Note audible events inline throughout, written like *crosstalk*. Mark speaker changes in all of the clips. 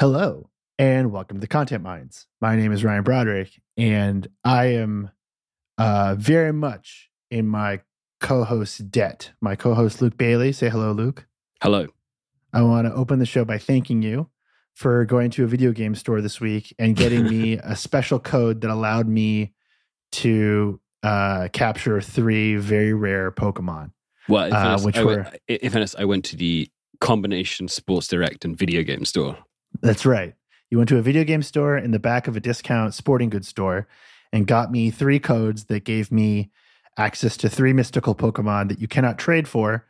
Speaker 1: Hello, and welcome to the Content Mines. My name is Ryan Broderick, and I am uh, very much in my co host debt. My co host, Luke Bailey. Say hello, Luke.
Speaker 2: Hello.
Speaker 1: I want to open the show by thanking you for going to a video game store this week and *laughs* getting me a special code that allowed me to uh, capture three very rare Pokemon.
Speaker 2: Well, in
Speaker 1: Uh, which
Speaker 2: I went,
Speaker 1: were-
Speaker 2: in fairness, I went to the combination Sports Direct and video game store.
Speaker 1: That's right. You went to a video game store in the back of a discount sporting goods store and got me three codes that gave me access to three mystical Pokemon that you cannot trade for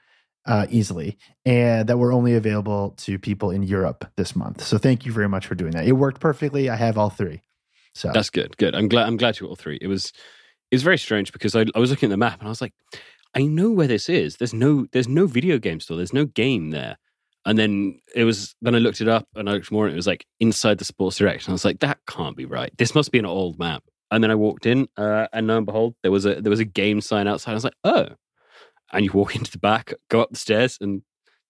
Speaker 1: uh, easily and that were only available to people in Europe this month. So thank you very much for doing that. It worked perfectly. I have all three. So
Speaker 2: That's good. Good. I'm glad. I'm glad you all three. It was. It was very strange because I, I was looking at the map and I was like, I know where this is. There's no. There's no video game store. There's no game there. And then it was. Then I looked it up and I looked more and it was like inside the Sports direction. I was like, that can't be right. This must be an old map. And then I walked in uh, and lo and behold, there was a there was a game sign outside. I was like, oh. And you walk *laughs* into the back, go up the stairs, and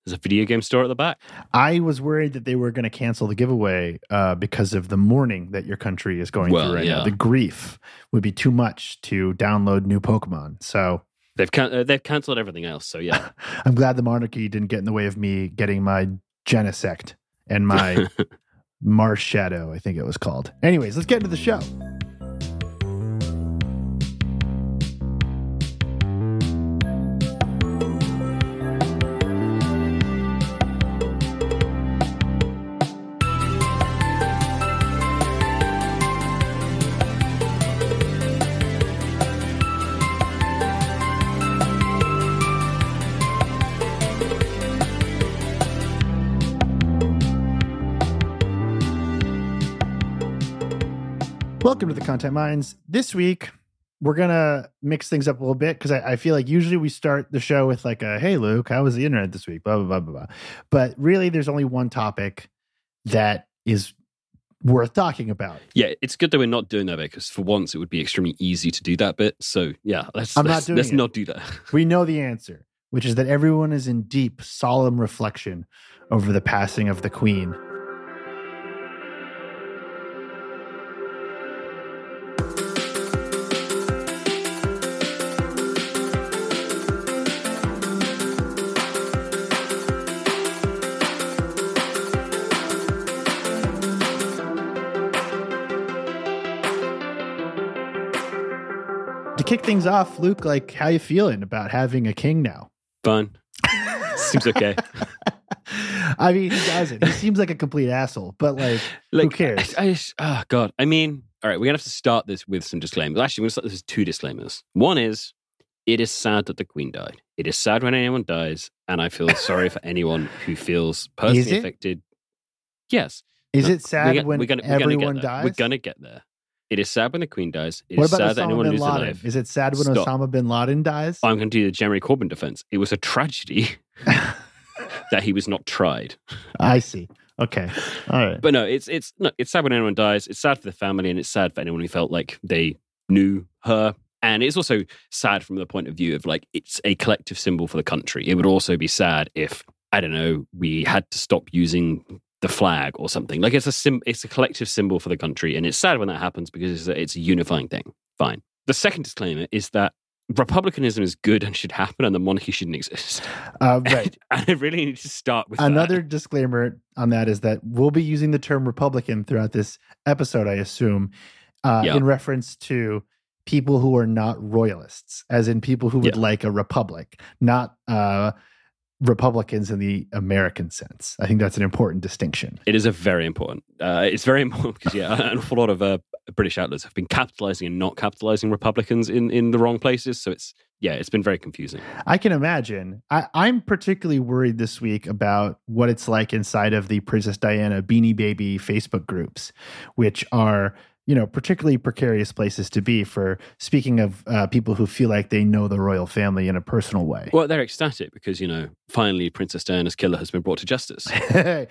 Speaker 2: there's a video game store at the back.
Speaker 1: I was worried that they were going to cancel the giveaway uh, because of the mourning that your country is going
Speaker 2: Well,
Speaker 1: through right now. The grief would be too much to download new Pokemon. So
Speaker 2: They've can- uh, they've cancelled everything else. So yeah, *laughs*
Speaker 1: I'm glad the monarchy didn't get in the way of me getting my Genesect and my *laughs* Marshadow, I think it was called. Anyways, let's get into the show. Welcome to the Content Mines. This week, we're going to mix things up a little bit because I, I feel like usually we start the show with like a, hey, Luke, how was the internet this week? Blah, blah, blah, blah, blah. But really, there's only one topic that is worth talking about.
Speaker 2: yeah. It's good that we're not doing that bit because for once it would be extremely easy to do that bit. So yeah, let's
Speaker 1: I'm
Speaker 2: let's,
Speaker 1: doing
Speaker 2: let's not do that. *laughs*
Speaker 1: We know the answer, which is that everyone is in deep, solemn reflection over the passing of the Queen. Things off, Luke, like how you feeling about having a king now?
Speaker 2: Fun. Seems okay. *laughs*
Speaker 1: I mean, he doesn't. He seems like a complete asshole, but like,
Speaker 2: Like,
Speaker 1: cares?
Speaker 2: I, I just, oh god. I mean, all right. We're gonna have to start this with some disclaimers. Actually, we're gonna start this with two disclaimers. One is, it is sad that the Queen died. It is sad when anyone dies, and I feel sorry for anyone who feels *laughs* personally affected. Yes.
Speaker 1: is
Speaker 2: No,
Speaker 1: it sad
Speaker 2: we're
Speaker 1: when
Speaker 2: we're gonna, we're gonna
Speaker 1: everyone dies?
Speaker 2: We're gonna get there. It is sad when the Queen dies. It
Speaker 1: what
Speaker 2: is
Speaker 1: about
Speaker 2: sad that anyone loses
Speaker 1: Laden?
Speaker 2: life.
Speaker 1: Is it sad when
Speaker 2: Stop.
Speaker 1: Osama bin Laden dies?
Speaker 2: I'm going to do the Jeremy Corbyn defense. It was a tragedy *laughs* that he was not tried.
Speaker 1: I see. Okay. All right.
Speaker 2: But no, it's it's no, it's sad when anyone dies. It's sad for the family, and it's sad for anyone who felt like they knew her. And it's also sad from the point of view of like it's a collective symbol for the country. It would also be sad if I don't know we had to stop using the flag or something. Like it's a sim- it's a collective symbol for the country, and it's sad when that happens because it's a, it's a unifying thing. Fine. The second disclaimer is that republicanism is good and should happen, and the monarchy shouldn't exist.
Speaker 1: Uh, right. *laughs*
Speaker 2: and I really need to start with
Speaker 1: Another
Speaker 2: That.
Speaker 1: disclaimer on that is that we'll be using the term Republican throughout this episode, I assume, uh,
Speaker 2: Yeah.
Speaker 1: in reference to people who are not royalists, as in people who would
Speaker 2: Yeah.
Speaker 1: like a republic, not uh, Republicans in the American sense. I think that's an important distinction.
Speaker 2: It is a very important. Uh, it's very important because yeah, an awful lot of uh, British outlets have been capitalizing and not capitalizing Republicans in in the wrong places. So it's yeah, it's been very confusing.
Speaker 1: I can imagine. I, I'm particularly worried this week about what it's like inside of the Princess Diana Beanie Baby Facebook groups, which are you know particularly precarious places to be for speaking of uh, people who feel like they know the royal family in a personal way.
Speaker 2: Well, they're ecstatic because you know finally Princess Diana's killer has been brought to justice. *laughs*
Speaker 1: hey,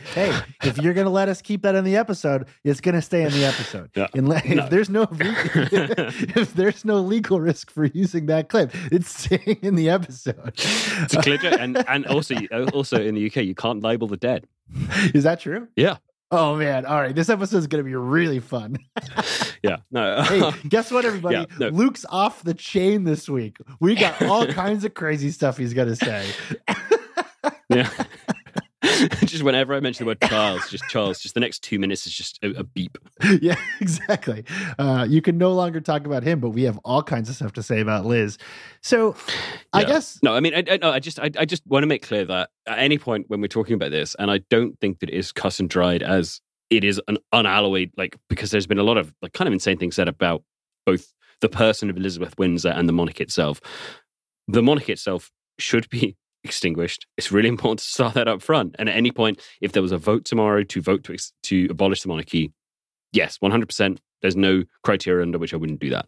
Speaker 1: if you're going to let us keep that in the episode, it's going to stay in the episode. Unless,
Speaker 2: No.
Speaker 1: If there's no *laughs* if there's no legal risk for using that clip, it's staying in the episode.
Speaker 2: It's a clear joke. and and also also in the UK you can't label the dead.
Speaker 1: Is that true?
Speaker 2: Yeah.
Speaker 1: Oh man! All right, this episode is going to be really fun. *laughs*
Speaker 2: yeah. No. *laughs*
Speaker 1: hey, guess what, everybody?
Speaker 2: Yeah, no.
Speaker 1: Luke's off the chain this week. We got all *laughs* kinds of crazy stuff he's going to say.
Speaker 2: yeah. *laughs* just whenever I mention the word Charles, just Charles, just the next two minutes is just a, a beep. *laughs*
Speaker 1: yeah, exactly. Uh, you can no longer talk about him, but we have all kinds of stuff to say about Liz. So, I
Speaker 2: Yeah.
Speaker 1: guess
Speaker 2: No, I mean, I, I, no, I just, I, I just want to make clear that at any point when we're talking about this, and I don't think that it is cuss and dried as it is an unalloyed, like because there's been a lot of like kind of insane things said about both the person of Elizabeth Windsor and the monarch itself. The monarch itself should be extinguished. It's really *laughs* important to start that up front. And at any point, if there was a vote tomorrow to vote to ex- to abolish the monarchy, yes, one hundred percent. There's no criteria under which I wouldn't do that.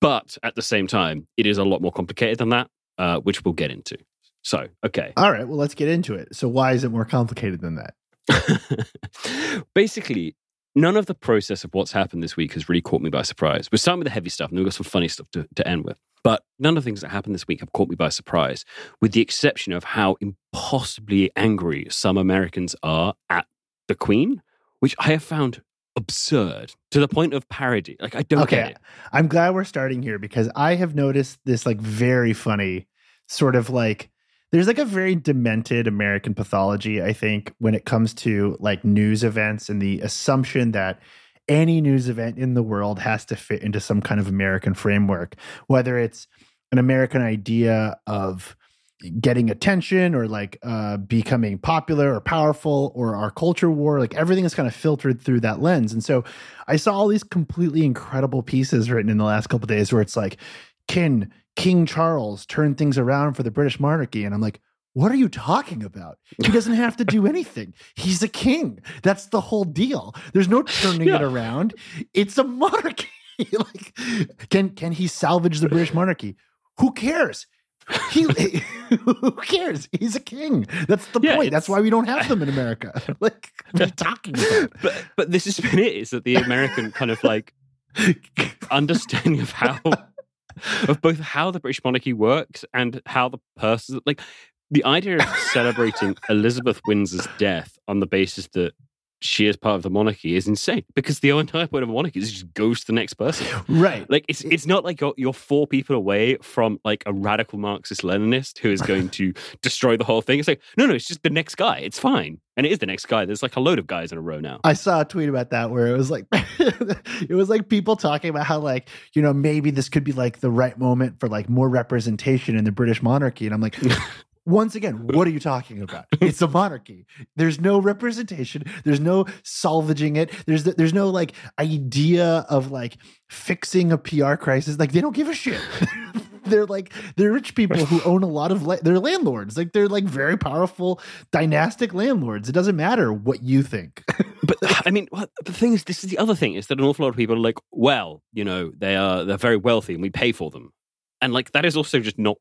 Speaker 2: But at the same time, it is a lot more complicated than that, uh, which we'll get into. So, okay.
Speaker 1: All right, well, let's get into it. So, why is it more complicated than that? *laughs*
Speaker 2: Basically, none of the process of what's happened this week has really caught me by surprise. We're starting with the heavy stuff, and then we've got some funny stuff to, to end with. But none of the things that happened this week have caught me by surprise, with the exception of how impossibly angry some Americans are at the Queen, which I have found absurd to the point of parody. Like, I don't
Speaker 1: Okay.
Speaker 2: get it.
Speaker 1: I'm glad we're starting here because I have noticed this like very funny sort of like there's like a very demented American pathology, I think, when it comes to like news events and the assumption that any news event in the world has to fit into some kind of American framework, whether it's an American idea of getting attention or like uh, becoming popular or powerful or our culture war like everything is kind of filtered through that lens. And so i saw all these completely incredible pieces written in the last couple days where it's like can king charles turn things around for the british monarchy? And i'm like what are you talking about he doesn't have to do anything he's a king that's the whole deal there's no turning it around it's a monarchy *laughs* like can can he salvage the british monarchy who cares he *laughs* who cares? He's a king. That's the
Speaker 2: Yeah,
Speaker 1: point. That's why we don't have them in America. *laughs* like what are you talking about?
Speaker 2: But, but this has been it is that the American kind of like understanding of how of both how the British monarchy works and how the person like the idea of celebrating *laughs* Elizabeth Windsor's death on the basis that she is part of the monarchy is insane because the entire point of a monarchy is just goes to the next person.
Speaker 1: right.
Speaker 2: Like it's it's not like you're, you're four people away from like a radical Marxist Leninist who is going to *laughs* destroy the whole thing. It's like no, no, it's just the next guy. It's fine, and it is the next guy. There's like a load of guys in a row now.
Speaker 1: I saw a tweet about that where it was like *laughs* it was like people talking about how like, you know, maybe this could be like the right moment for like more representation in the British monarchy. And I'm like, once again, *laughs* what are you talking about? It's a monarchy. There's no representation. There's no salvaging it. There's there's no like idea of like fixing a PR crisis. Like they don't give a shit. *laughs* they're like they're rich people who own a lot of la- they're landlords. Like they're like very powerful dynastic landlords. It doesn't matter what you think. *laughs*
Speaker 2: But I mean, the thing is, this is the other thing is that an awful lot of people are like, well, you know, they are they're very wealthy and we pay for them, and like that is also just not.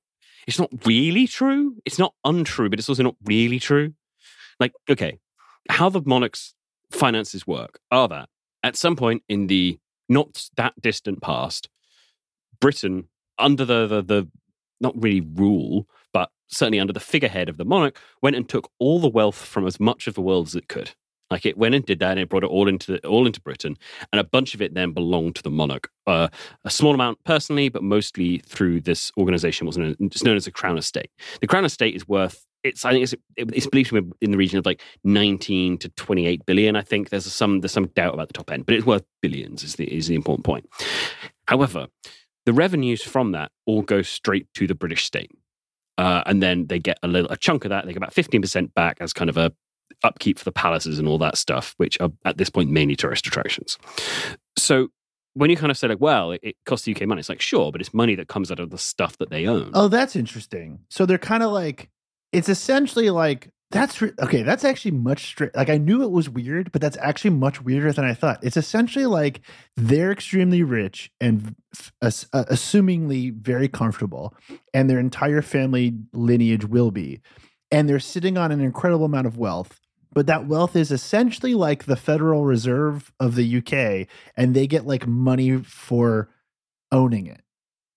Speaker 2: It's not really true. It's not untrue, but it's also not really true. Like, okay, how the monarch's finances work are that at some point in the not that distant past, Britain, under the the, the not really rule, but certainly under the figurehead of the monarch, went and took all the wealth from as much of the world as it could. Like it went and did that, and it brought it all into the, all into Britain, and a bunch of it then belonged to the monarch. Uh, a small amount personally, but mostly through this organization, was known, it's known as the Crown Estate. The Crown Estate is worth it's I think it's it's believed to be in the region of like nineteen to twenty eight billion. I think there's some there's some doubt about the top end, but it's worth billions. Is the is the important point. However, the revenues from that all go straight to the British state. Uh, and then they get a little a chunk of that. They get about fifteen percent back as kind of a upkeep for the palaces and all that stuff, which are at this point mainly tourist attractions. So when you kind of say like, well, it, it costs the UK money, it's like sure, but it's money that comes out of the stuff that they own.
Speaker 1: Oh, that's interesting. So they're kind of like it's essentially like that's re- okay. That's actually much straight. Like I knew it was weird, but that's actually much weirder than I thought. It's essentially like they're extremely rich and f- uh, assumingly very comfortable, and their entire family lineage will be, and they're sitting on an incredible amount of wealth. But that wealth is essentially like the Federal Reserve of the UK, and they get like money for owning it,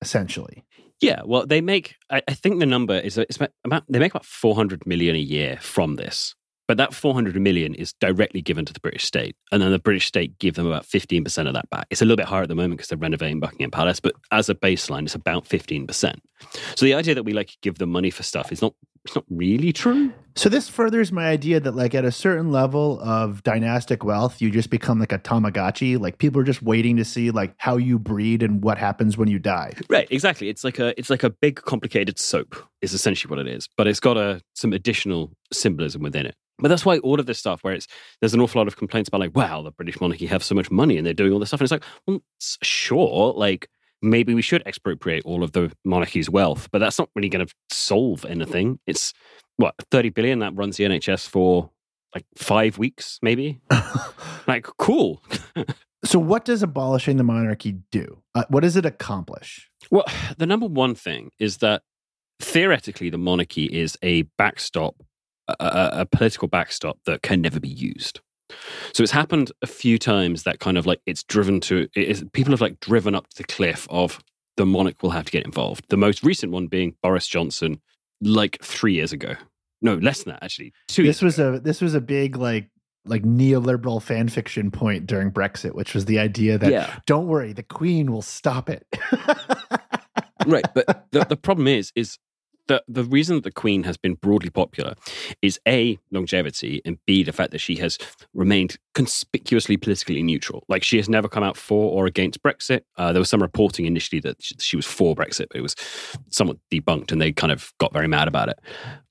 Speaker 1: essentially.
Speaker 2: Yeah, well, they make. I, think the number is uh, it's about, they make about four hundred million a year from this. But that 400 million is directly given to the British state. And then the British state give them about 15% of that back. It's a little bit higher at the moment because they're renovating Buckingham Palace, but as a baseline, it's about 15%. So the idea that we like give them money for stuff is not it's not really true.
Speaker 1: So this furthers my idea that like at a certain level of dynastic wealth, you just become like a Tamagotchi. Like people are just waiting to see like how you breed and what happens when you die.
Speaker 2: Right, exactly. It's like a it's like a big complicated soap is essentially what it is, but it's got a some additional symbolism within it. But that's why all of this stuff, where it's there's an awful lot of complaints about like, wow, the British monarchy have so much money and they're doing all this stuff, and it's like, well, sure, like maybe we should expropriate all of the monarchy's wealth, but that's not really going to solve anything. It's what 30 billion that runs the NHS for like five weeks, maybe. *laughs* like, cool.
Speaker 1: so, what does abolishing the monarchy do? Uh, what does it accomplish?
Speaker 2: Well, the number one thing is that theoretically, the monarchy is a backstop, a, a, a political backstop that can never be used. So it's happened a few times that kind of like it's driven to it is, people have like driven up to the cliff of the monarch will have to get involved. The most recent one being Boris Johnson, like three years ago. No, less than that actually.
Speaker 1: Two. This was ago. a this was a big like like neoliberal fan fiction point during Brexit, which was the idea that yeah. don't worry, the Queen will stop it. *laughs*
Speaker 2: right, but the, the problem is is the the reason that the Queen has been broadly popular is a longevity and b the fact that she has remained conspicuously politically neutral. Like she has never come out for or against Brexit. Uh, there was some reporting initially that she was for Brexit, but it was somewhat debunked, and they kind of got very mad about it.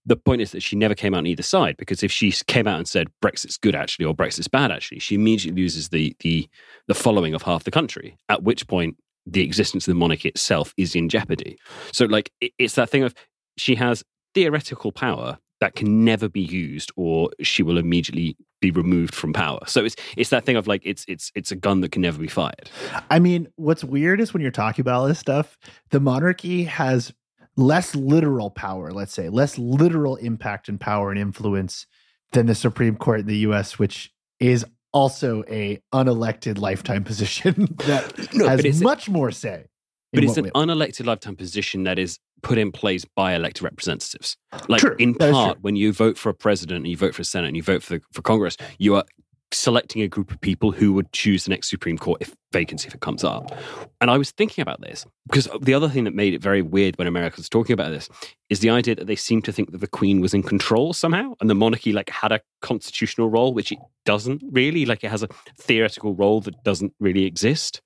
Speaker 2: The point is that she never came out on either side because if she came out and said Brexit's good actually or Brexit's bad actually, she immediately loses the the the following of half the country. At which point the existence of the monarchy itself is in jeopardy. So, like, it's that thing of she has theoretical power that can never be used or she will immediately be removed from power. So it's it's that thing of like it's it's it's a gun that can never be fired.
Speaker 1: I mean, what's weird is when you're talking about all this stuff, the monarchy has less literal power, let's say, less literal impact and power and influence than the Supreme Court in the US, which is also a unelected lifetime position *laughs* that no, has much more say.
Speaker 2: But it's an way? unelected lifetime position that is put in place by elected representatives. Like
Speaker 1: true.
Speaker 2: in part, when you vote for a president and you vote for a senate and you vote for the, for Congress, you are selecting a group of people who would choose the next Supreme Court if vacancy if it comes up. And I was thinking about this because the other thing that made it very weird when Americans was talking about this is the idea that they seem to think that the Queen was in control somehow and the monarchy like had a constitutional role, which it doesn't really. Like it has a theoretical role that doesn't really exist.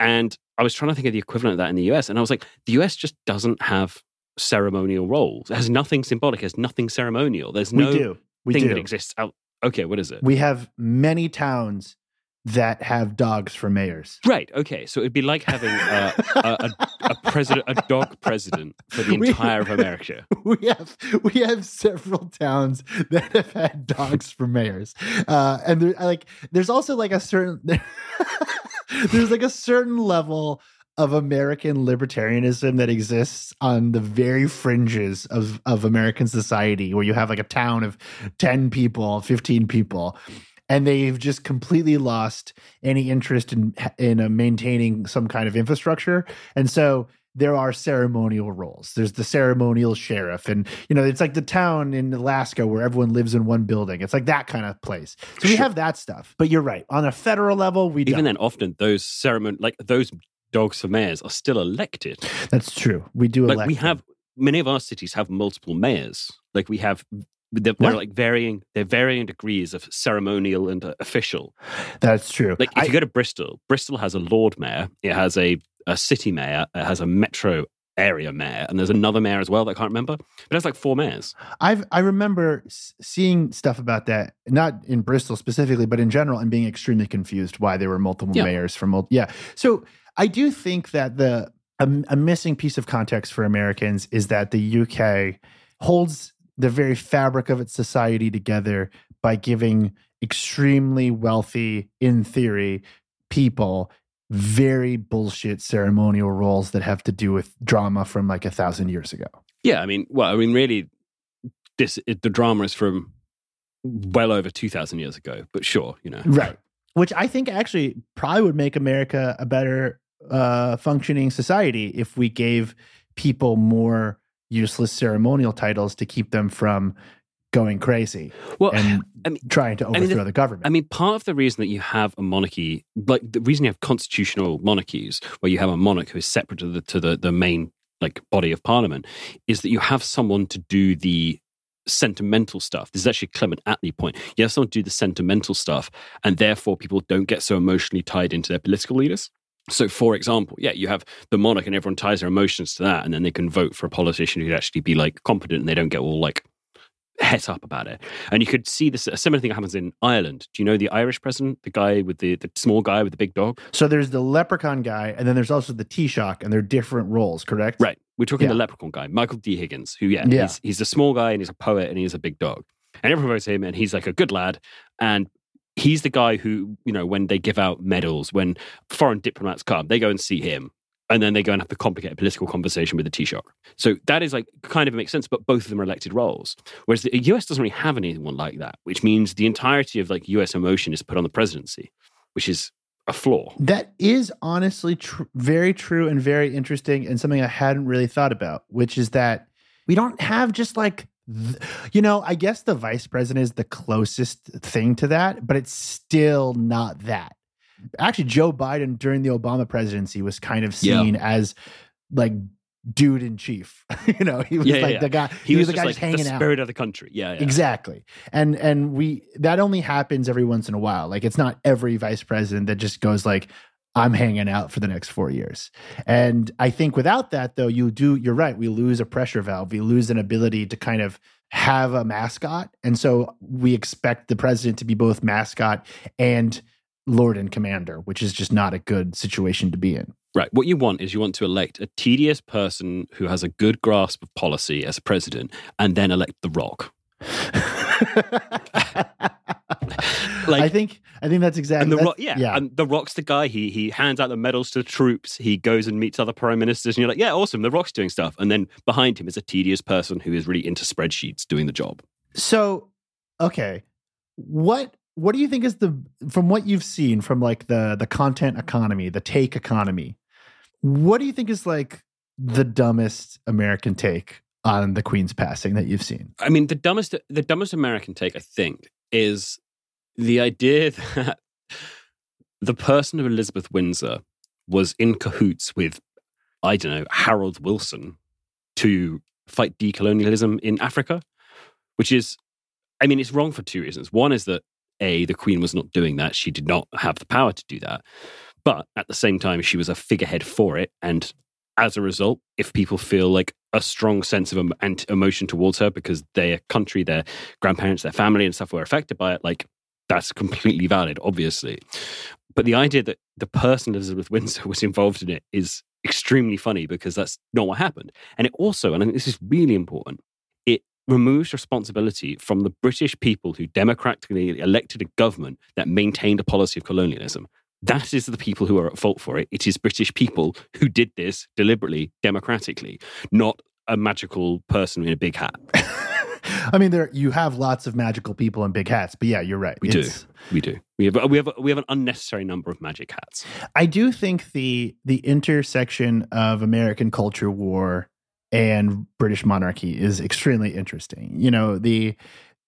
Speaker 2: And I was trying to think of the equivalent of that in the US, and I was like, the US just doesn't have ceremonial roles. It has nothing symbolic. It has nothing ceremonial. There's no
Speaker 1: we do. We
Speaker 2: thing
Speaker 1: do.
Speaker 2: that exists out. Okay, what is it?
Speaker 1: We have many towns that have dogs for mayors.
Speaker 2: Right. Okay. So it'd be like having a, a, a, a, president, a dog president for the *laughs* entire of America. *laughs*
Speaker 1: We have we have several towns that have had dogs for mayors, uh, and there, like there's also like a certain *laughs* there's like a certain level of American libertarianism that exists on the very fringes of, of American society, where you have like a town of 10 people, 15 people, and they've just completely lost any interest in in uh, maintaining some kind of infrastructure. And so there are ceremonial roles. There's the ceremonial sheriff, and you know it's like the town in Alaska where everyone lives in one building. It's like that kind of place. So we have that stuff. But you're right. On a federal level, we
Speaker 2: even
Speaker 1: don't.
Speaker 2: then often those ceremony like those dogs for mayors are still elected.
Speaker 1: That's true. We do
Speaker 2: like we them. have many of our cities have multiple mayors. Like we have they're, they're, like varying they're varying degrees of ceremonial and uh, official.
Speaker 1: That's true.
Speaker 2: Like if I, you go to bristol bristol has a lord mayor it has a, a city mayor it has a metro area mayor and there's another mayor as well that i can't remember but it's like four mayors.
Speaker 1: I've i remember seeing stuff about that not in bristol specifically but in general and being extremely confused why there were multiple yeah. mayors from multiple yeah. So i do think that the a, a missing piece of context for americans is that the uk holds the very fabric of its society together by giving extremely wealthy, in theory, people very bullshit ceremonial roles that have to do with drama from like a thousand years ago.
Speaker 2: Yeah, I mean, well, I mean, really, this it, the drama is from well over two thousand years ago. But sure, you know,
Speaker 1: right? Which I think actually probably would make America a better uh, functioning society if we gave people more useless ceremonial titles to keep them from going crazy
Speaker 2: Well,
Speaker 1: and *sighs*
Speaker 2: I mean,
Speaker 1: trying to
Speaker 2: mean, the-
Speaker 1: overthrow the government.
Speaker 2: I mean, part of the reason that you have a monarchy, like the reason you have constitutional monarchies, where you have a monarch who is separate to the to the, the main like body of parliament, is that you have someone to do the sentimental stuff. This is actually Clement Attlee point. You have someone to do the sentimental stuff, and therefore people don't get so emotionally tied into their political leaders. So, for example, yeah, you have the monarch, and everyone ties their emotions to that, and then they can vote for a politician who'd actually be like competent, and they don't get all like het up about it. And you could see this a similar thing happens in Ireland. Do you know the Irish president, the guy with the the small guy with the big dog?
Speaker 1: so there's the leprechaun guy, and then there's also the Taoiseach, and they're different roles, correct?
Speaker 2: Right. We're talking
Speaker 1: Yeah.
Speaker 2: the leprechaun guy, Michael D. Higgins, who, yeah,
Speaker 1: Yeah.
Speaker 2: He's, he's a small guy and he's a poet and he's a big dog. And everyone votes him and he's like a good lad. And he's the guy who, you know, when they give out medals, when foreign diplomats come, they go and see him. And then they go and have the complicated political conversation with the Taoiseach. So that is like kind of makes sense, but both of them are elected roles. Whereas the US doesn't really have anyone like that, which means the entirety of like US emotion is put on the presidency, which is a flaw.
Speaker 1: That is honestly tr- very true and very interesting, and something I hadn't really thought about, which is that we don't have just like, th- you know, I guess the vice president is the closest thing to that, but it's still not that. Actually, Joe Biden during the Obama presidency was kind of
Speaker 2: Yeah.
Speaker 1: seen as like dude in chief. *laughs* you know, he was
Speaker 2: Yeah, yeah,
Speaker 1: like
Speaker 2: yeah.
Speaker 1: the guy.
Speaker 2: He, was,
Speaker 1: the
Speaker 2: just
Speaker 1: guy
Speaker 2: like
Speaker 1: just hanging
Speaker 2: the
Speaker 1: out.
Speaker 2: spirit of the country. Yeah, yeah.
Speaker 1: Exactly. And and we that only happens every once in a while. Like it's not every vice president that just goes like I'm hanging out for the next 4 years. And I think without that though you do you're right, we lose a pressure valve. We lose an ability to kind of have a mascot. And so we expect the president to be both mascot and lord and commander, which is just not a good situation to be in.
Speaker 2: Right. What you want is you want to elect a tedious person who has a good grasp of policy as a president and then elect The Rock. *laughs* *laughs* Like-
Speaker 1: I think I think that's exactly
Speaker 2: And the
Speaker 1: that's-
Speaker 2: Rock, yeah, and the Rock's the guy. He he hands out the medals to the troops. He goes and meets other prime ministers, and you're like, yeah, awesome. The Rock's doing stuff, and then behind him is a tedious person who is really into spreadsheets doing the job.
Speaker 1: So, okay, what what do you think is the from what you've seen from like the the content economy, the take economy? What do you think is like the dumbest American take on the Queen's passing that you've seen?
Speaker 2: I mean, the dumbest the dumbest American take, I think, is the idea *laughs* that the person of Elizabeth Windsor was in cahoots with, I don't know, Harold Wilson to fight decolonialism in Africa, which is, I mean, it's wrong for two reasons. One is that a the Queen was not doing that; she did not have the power to do that. But at the same time, she was a figurehead for it, and as a result, if people feel like a strong sense of em- emotion towards her because their country, their grandparents, their family, and stuff were affected by it, like that's completely valid, obviously. But the idea that the person Elizabeth Windsor was involved in it is extremely funny because that's not what happened. And it also, and I think this is really important, it removes responsibility from the British people who democratically elected a government that maintained a policy of colonialism. That is the people who are at fault for it. It is British people who did this deliberately, democratically, not a magical person in a big hat. *laughs* *laughs*
Speaker 1: I mean, there you have lots of magical people in big hats, but yeah, you're right.
Speaker 2: We do. We do. We have we have we have an unnecessary number of magic hats.
Speaker 1: I do think the the intersection of American culture war and British monarchy is extremely interesting. You know, the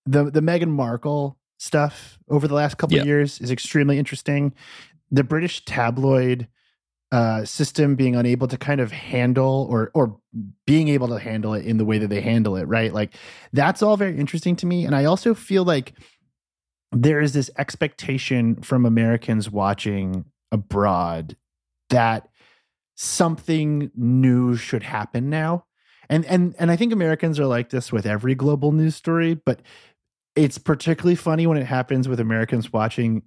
Speaker 1: the the Meghan Markle stuff over the last couple
Speaker 2: Yeah.
Speaker 1: of years is extremely interesting. The British tabloid uh, system being unable to kind of handle or or being able to handle it in the way that they handle it, right? Like that's all very interesting to me. And I also feel like there is this expectation from Americans watching abroad that something new should happen now. And and and I think Americans are like this with every global news story, but it's particularly funny when it happens with Americans watching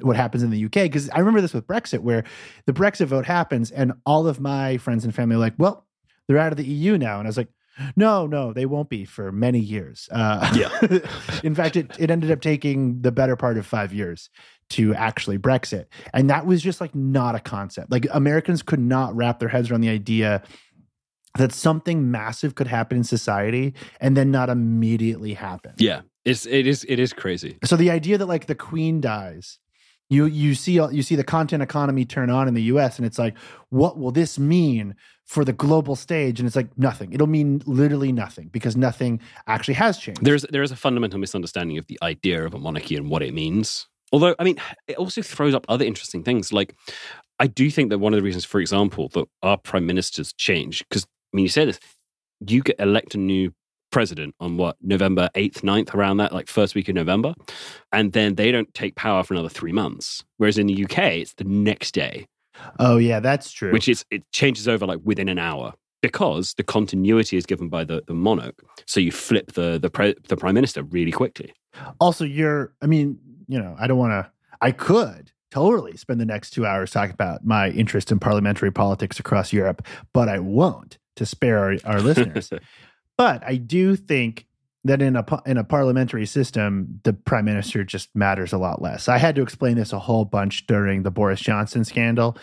Speaker 1: what happens in the UK because I remember this with Brexit where the Brexit vote happens and all of my friends and family are like, "Well, they're out of the EU now." And I was like, "No, no, they won't be for many years." Uh,
Speaker 2: Yeah. *laughs*
Speaker 1: in fact, it, it ended up taking the better part of five years to actually Brexit. And that was just like not a concept. Like Americans could not wrap their heads around the idea that something massive could happen in society and then not immediately happen.
Speaker 2: Yeah, it's it is it is crazy.
Speaker 1: So the idea that like the queen dies You you see uh, you see the content economy turn on in the U.S. and it's like, what will this mean for the global stage? And it's like nothing. It'll mean literally nothing because nothing actually has changed.
Speaker 2: There's there is a fundamental misunderstanding of the idea of a monarchy and what it means. Although, I mean, it also throws up other interesting things. Like, I do think that one of the reasons, for example, that our prime ministers change, because I mean, you say this, you get elect a new president on what November 8th 9th around that like first week of November. And then they don't take power for another 3 months. Whereas in the UK it's the next day.
Speaker 1: Oh yeah that's true.
Speaker 2: Which is it changes over like within an hour because the continuity is given by the, the monarch. So you flip the the, pre, the prime minister really quickly.
Speaker 1: Also you're i mean you know i don't want to i could totally spend the next 2 hours talking about my interest in parliamentary politics across Europe but I won't to spare our, our *laughs* listeners But I do think that in a in a parliamentary system, the prime minister just matters a lot less. I had to explain this a whole bunch during the Boris Johnson scandal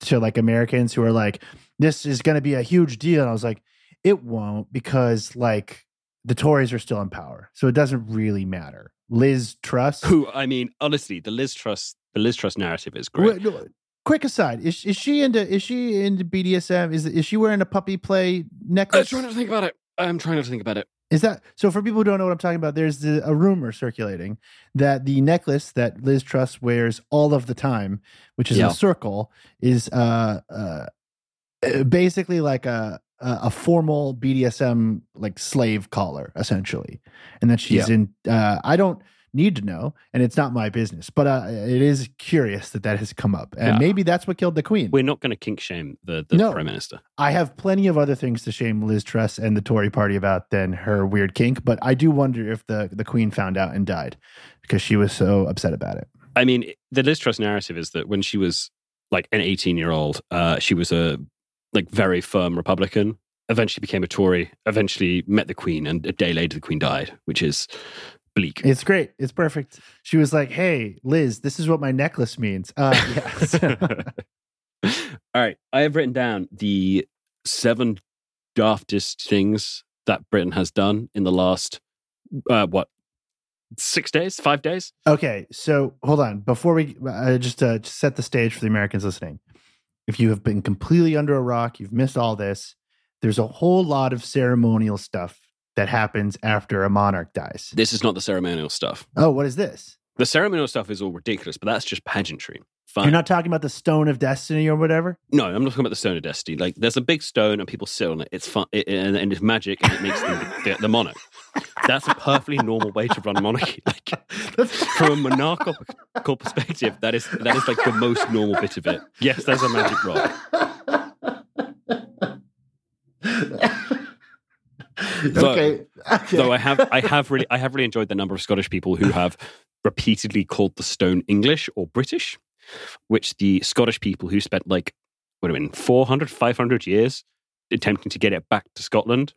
Speaker 1: to like Americans who are like, "This is going to be a huge deal," and I was like, "It won't because like the Tories are still in power, so it doesn't really matter." Liz Truss,
Speaker 2: who I mean, honestly, the Liz Truss the Liz Truss narrative is great.
Speaker 1: Wait, no, quick aside, is is she into is she into BDSM? Is is she wearing a puppy play necklace?
Speaker 2: I'm trying to think about it. I'm trying not to think about it.
Speaker 1: Is that so? For people who don't know what I'm talking about, there's the, a rumor circulating that the necklace that Liz Truss wears all of the time, which is yeah. a circle, is uh, uh, basically like a a formal BDSM like slave collar, essentially, and that she's yeah. in. Uh, I don't need to know, and it's not my business. But uh, it is curious that that has come up, and yeah. maybe that's what killed the queen.
Speaker 2: We're not going to kink shame the, the no, prime minister.
Speaker 1: I have plenty of other things to shame Liz Truss and the Tory party about than her weird kink. But I do wonder if the the queen found out and died because she was so upset about it.
Speaker 2: I mean, the Liz Truss narrative is that when she was like an 18 year old, uh, she was a like very firm Republican. Eventually became a Tory. Eventually met the Queen, and a day later the Queen died, which is bleak.
Speaker 1: It's great. It's perfect. She was like, "Hey, Liz, this is what my necklace means." Uh, *laughs* yes.
Speaker 2: All right, I have written down the seven daftest things that Britain has done in the last uh, what six days, five days.
Speaker 1: Okay, so hold on before we uh, just uh, set the stage for the Americans listening. If you have been completely under a rock, you've missed all this. There's a whole lot of ceremonial stuff that happens after a monarch dies.
Speaker 2: This is not the ceremonial stuff.
Speaker 1: Oh, what is this?
Speaker 2: The ceremonial stuff is all ridiculous, but that's just pageantry. Fine.
Speaker 1: You're not talking about the Stone of Destiny or whatever.
Speaker 2: No, I'm not talking about the Stone of Destiny. Like, there's a big stone and people sit on it. It's fun, it, and, and, it's magic, and it makes them *laughs* the, the, monarch. That's a perfectly normal way to run a monarchy. *laughs* Like, from a monarchical perspective, that is that is like the most normal bit of it. Yes, there's a magic rock. *laughs* Though, okay. okay. Though I have, I have really, I have really enjoyed the number of Scottish people who have *laughs* repeatedly called the stone English or British, which the Scottish people who spent like, what do I mean, 400, 500 years attempting to get it back to Scotland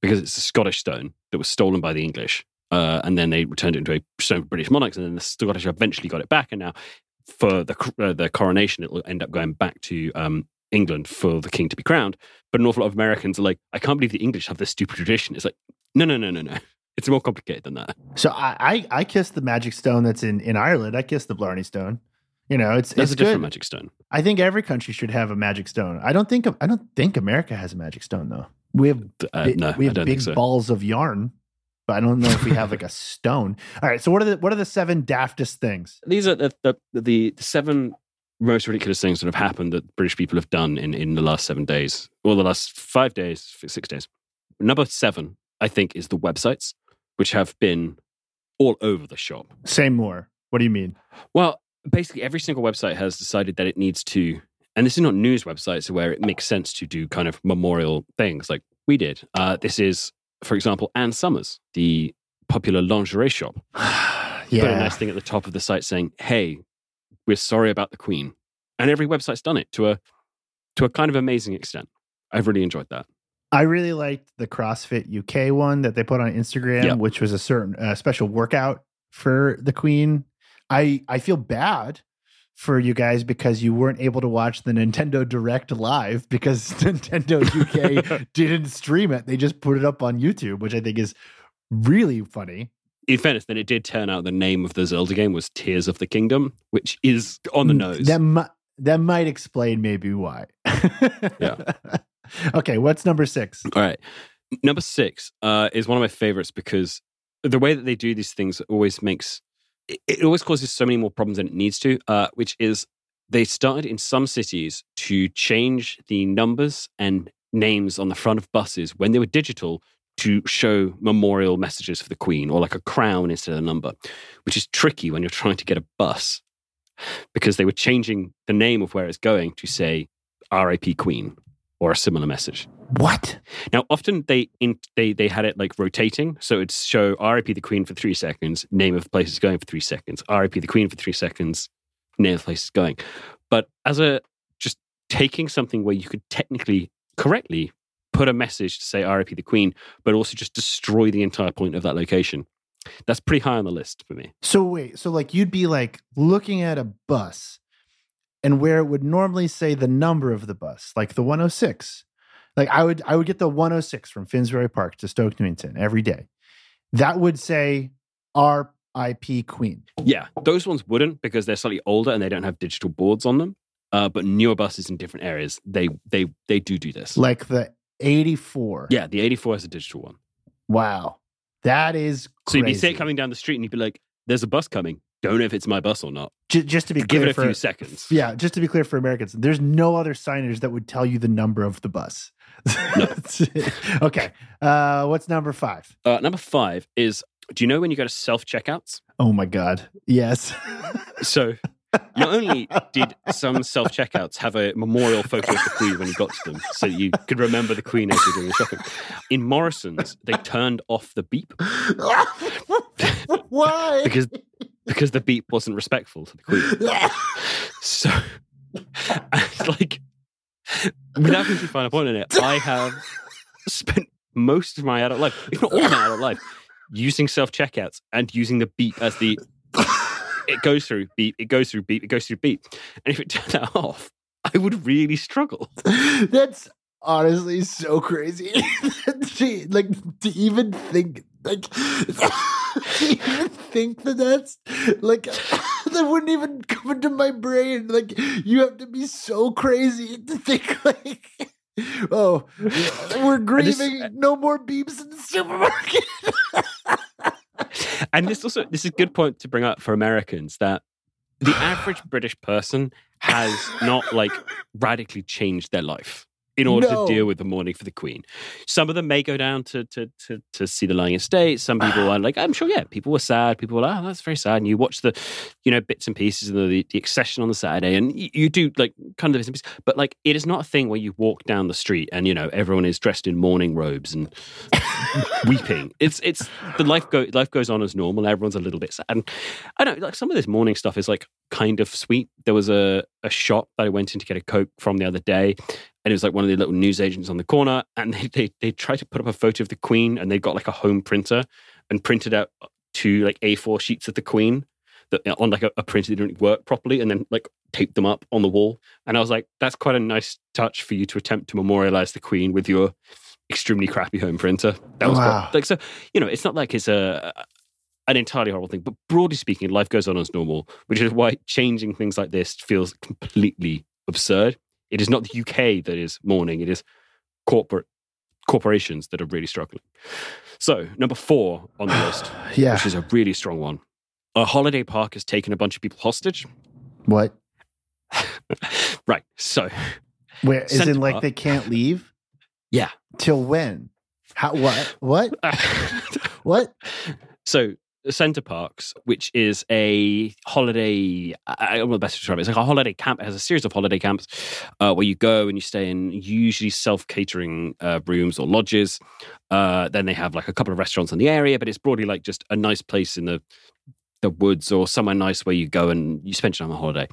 Speaker 2: because it's a Scottish stone that was stolen by the English. Uh, and then they returned it into a stone of British monarchs, and then the Scottish eventually got it back. And now, for the uh, the coronation, it will end up going back to um, England for the king to be crowned. But an awful lot of Americans are like, I can't believe the English have this stupid tradition. It's like, no, no, no, no, no. It's more complicated than that.
Speaker 1: So I, I, I kiss the magic stone that's in, in Ireland. I kiss the Blarney stone. You know, it's
Speaker 2: that's
Speaker 1: it's
Speaker 2: a different
Speaker 1: good.
Speaker 2: magic stone.
Speaker 1: I think every country should have a magic stone. I don't think I don't think America has a magic stone though. We have
Speaker 2: uh, no,
Speaker 1: we have
Speaker 2: big
Speaker 1: so. balls of yarn, but I don't know if we have like a *laughs* stone. All right, so what are the what are the seven daftest things?
Speaker 2: These are the the, the, the seven most ridiculous things that have happened that British people have done in, in the last seven days, or the last five days, six days. Number seven, I think, is the websites, which have been all over the shop.
Speaker 1: Say more. What do you mean?
Speaker 2: Well, basically, every single website has decided that it needs to, and this is not news websites where it makes sense to do kind of memorial things like we did. Uh, this is, for example, Ann Summers, the popular lingerie shop.
Speaker 1: yeah. *sighs*
Speaker 2: Put a nice thing at the top of the site saying, hey, we're sorry about the Queen. And every website's done it to a to a kind of amazing extent. I've really enjoyed that.
Speaker 1: I really liked the CrossFit UK one that they put on Instagram, yep. which was a certain uh, special workout for the Queen. I I feel bad for you guys because you weren't able to watch the Nintendo Direct live because *laughs* Nintendo UK *laughs* didn't stream it. They just put it up on YouTube, which I think is really funny
Speaker 2: in fairness, then it did turn out the name of the Zelda game was Tears of the Kingdom, which is on the nose.
Speaker 1: That might that might explain maybe why.
Speaker 2: Yeah. *laughs*
Speaker 1: okay, what's number six?
Speaker 2: All right. Number six uh, is one of my favorites because the way that they do these things always makes it, it always causes so many more problems than it needs to. Uh, which is they started in some cities to change the numbers and names on the front of buses when they were digital to show memorial messages for the Queen or like a crown instead of a number, which is tricky when you're trying to get a bus because they were changing the name of where it's going to say RIP Queen or a similar message.
Speaker 1: What?
Speaker 2: Now, often they in, they they had it like rotating, so it'd show RIP the Queen for three seconds, name of the place is going for three seconds, RIP the Queen for three seconds, name of the place is going. But as a just taking something where you could technically correctly put a message to say RIP the Queen, but also just destroy the entire point of that location. That's pretty high on the list for me.
Speaker 1: So wait, so like you'd be like looking at a bus and where it would normally say the number of the bus, like the 106. Like I would I would get the 106 from Finsbury Park to Stoke Newington every day. That would say RIP Queen.
Speaker 2: Yeah, those ones wouldn't because they're slightly older and they don't have digital boards on them. Uh, but newer buses in different areas, they they they do do this.
Speaker 1: Like the 84.
Speaker 2: Yeah, the 84 has a digital one.
Speaker 1: Wow. That is crazy.
Speaker 2: So you'd be say, coming down the street and you'd be like, "There's a bus coming. Don't know if it's my bus or not.
Speaker 1: Ju- just to be
Speaker 2: Give
Speaker 1: clear
Speaker 2: it a
Speaker 1: for,
Speaker 2: few seconds."
Speaker 1: Yeah, just to be clear for Americans, there's no other signage that would tell you the number of the bus. *laughs* It. okay. Uh, what's number five?
Speaker 2: Uh, number five is: Do you know when you go to self checkouts?
Speaker 1: Oh my God. Yes.
Speaker 2: So not only did some self checkouts have a memorial photo of the Queen when you got to them, so you could remember the Queen as you're doing the shopping. In Morrison's, they turned off the beep *laughs*
Speaker 1: Why?
Speaker 2: because because the beep wasn't respectful to the Queen. *laughs* So, like, without fine a point in it, I have spent most of my adult life, if not all my adult life, using self checkouts and using the beep as the. It goes through beep, it goes through beep, it goes through beep. And if it turned that *laughs* off, I would really struggle. *laughs*
Speaker 1: That's honestly so crazy. *laughs* To- like to even think, like to even think that that's like that wouldn't even come into my brain. Like you have to be so crazy to think like. Oh, we're
Speaker 2: just-
Speaker 1: grieving. no more beeps in the supermarket. *laughs*
Speaker 2: And this also this is a good point to bring up for Americans that the average British person has not like radically changed their life in order
Speaker 1: No.
Speaker 2: to deal with the mourning for the Queen. Some of them may go down to to to, to see the lying estate. Some ah. people are like, I'm sure, yeah, people were sad. People were like, oh, that's very sad. And you watch the, you know, bits and pieces of the, the accession on the Saturday, and you, you do like kind of bits and pieces. But like, it is not a thing where you walk down the street and you know everyone is dressed in mourning robes and *laughs* weeping. It's it's the life go life goes on as normal. Everyone's a little bit sad. And I don't like some of this mourning stuff is like kind of sweet. There was a a shop that I went in to get a coke from the other day, and it was like one of the little news agents on the corner, and they they they tried to put up a photo of the Queen, and they got like a home printer and printed out two like A4 sheets of the Queen. That, uh, on like a, a printer that didn't work properly, and then like taped them up on the wall. And I was like, "That's quite a nice touch for you to attempt to memorialize the Queen with your extremely crappy home printer." That was quite-
Speaker 1: Wow.
Speaker 2: like so. You know, it's not like it's a an entirely horrible thing, but broadly speaking, life goes on as normal, which is why changing things like this feels completely absurd. It is not the UK that is mourning; it is corporate corporations that are really struggling. So, number four on the *sighs* list,
Speaker 1: yeah.
Speaker 2: which is a really strong one. A holiday park has taken a bunch of people hostage.
Speaker 1: What? *laughs*
Speaker 2: right. So,
Speaker 1: Where is it like
Speaker 2: Park.
Speaker 1: they can't leave
Speaker 2: yeah.
Speaker 1: till when? How? What? What? *laughs* What?
Speaker 2: so, Center Parcs, which is a holiday, I don't know the best to describe it. It's like a holiday camp. It has a series of holiday camps uh, where you go and you stay in usually self catering uh, rooms or lodges. Uh, then they have like a couple of restaurants in the area, but it's broadly like just a nice place in the the woods or somewhere nice where you go and you spend your time on a holiday.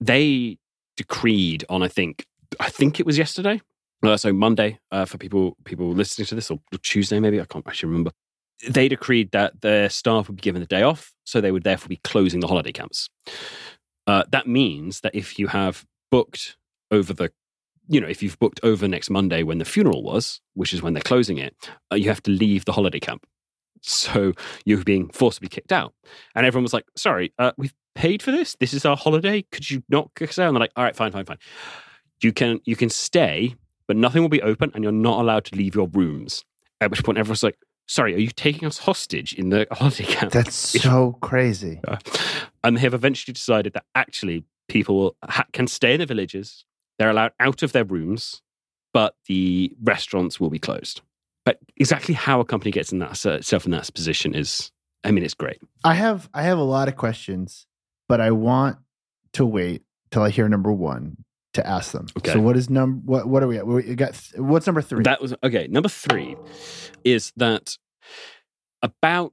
Speaker 2: They decreed on, I think, I think it was yesterday. Uh, so Monday uh, for people people listening to this, or Tuesday maybe I can't actually remember. They decreed that their staff would be given the day off, so they would therefore be closing the holiday camps. Uh, that means that if you have booked over the, you know, if you've booked over next Monday when the funeral was, which is when they're closing it, uh, you have to leave the holiday camp. So you're being forced to be kicked out. And everyone was like, sorry, uh, we've paid for this. This is our holiday. Could you not kick us out? And they're like, all right, fine, fine, fine. You can you can stay, but nothing will be open and you're not allowed to leave your rooms. At which point everyone's like, sorry, are you taking us hostage in the *laughs* holiday camp?
Speaker 1: That's so crazy.
Speaker 2: Uh, and they have eventually decided that actually people ha- can stay in the villages. They're allowed out of their rooms, but the restaurants will be closed. But exactly how a company gets in that itself in that position is, I mean, it's great.
Speaker 1: I have I have a lot of questions, but I want to wait till I hear number one to ask them.
Speaker 2: Okay.
Speaker 1: So what is number what what are we at? We got what's number three?
Speaker 2: That was okay. Number three is that about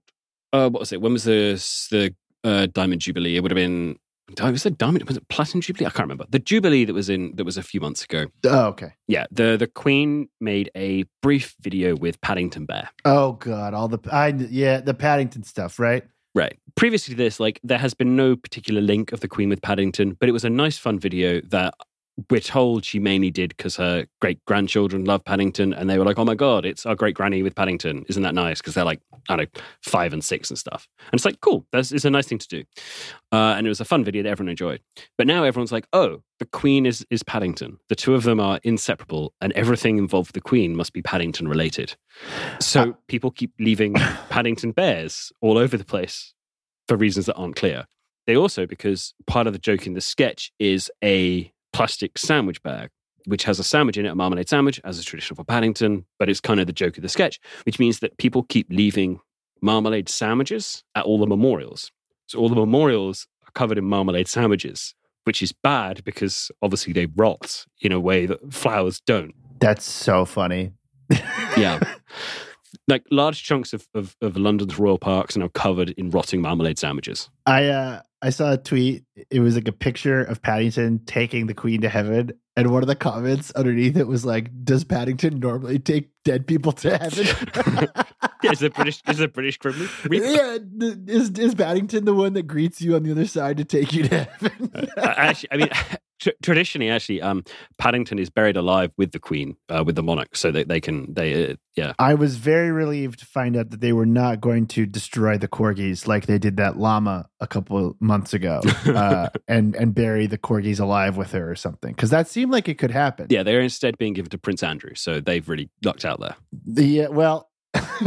Speaker 2: uh, what was it? When was the the uh, Diamond Jubilee? It would have been. Was it Diamond? Was it Platinum Jubilee? I can't remember. The Jubilee that was in that was a few months ago.
Speaker 1: oh, okay.
Speaker 2: Yeah, the the Queen made a brief video with Paddington Bear.
Speaker 1: Oh god, all the I yeah, the Paddington stuff, right?
Speaker 2: Right. Previously to this, like there has been no particular link of the Queen with Paddington, but it was a nice, fun video that we're told she mainly did because her great grandchildren love Paddington, and they were like, "Oh my god, it's our great granny with Paddington! Isn't that nice?" Because they're like, I don't know, five and six and stuff, and it's like, cool, that's it's a nice thing to do, uh, and it was a fun video that everyone enjoyed. But now everyone's like, "Oh, the Queen is is Paddington. The two of them are inseparable, and everything involved with the Queen must be Paddington related." So
Speaker 1: Uh,
Speaker 2: people keep leaving *coughs* Paddington bears all over the place for reasons that aren't clear. They also, because part of the joke in the sketch is a plastic sandwich bag, which has a sandwich in it, a marmalade sandwich, as is traditional for Paddington, but it's kind of the joke of the sketch, which means that people keep leaving marmalade sandwiches at all the memorials. So all the memorials are covered in marmalade sandwiches, which is bad because obviously they rot in a way that flowers don't.
Speaker 1: That's so funny.
Speaker 2: Yeah. *laughs* like large chunks of, of, of London's royal parks are now covered in rotting marmalade sandwiches.
Speaker 1: I uh I saw a tweet. It was like a picture of Paddington taking the Queen to heaven, and one of the comments underneath it was like, "Does Paddington normally take dead people to *laughs* heaven?"
Speaker 2: Is it British? Is it British Reaper?
Speaker 1: yeah, is is Paddington the one that greets you on the other side to take you to heaven?
Speaker 2: Uh, actually, I mean, *laughs* traditionally, actually, um, Paddington is buried alive with the Queen, uh, with the monarch, so that they can, they, uh, yeah,
Speaker 1: I was very relieved to find out that they were not going to destroy the corgis like they did that llama a couple months ago, *laughs* uh, and and bury the corgis alive with her or something, because that seemed like it could happen.
Speaker 2: yeah, they're instead being given to Prince Andrew, so they've really lucked out there.
Speaker 1: The uh, well, *laughs*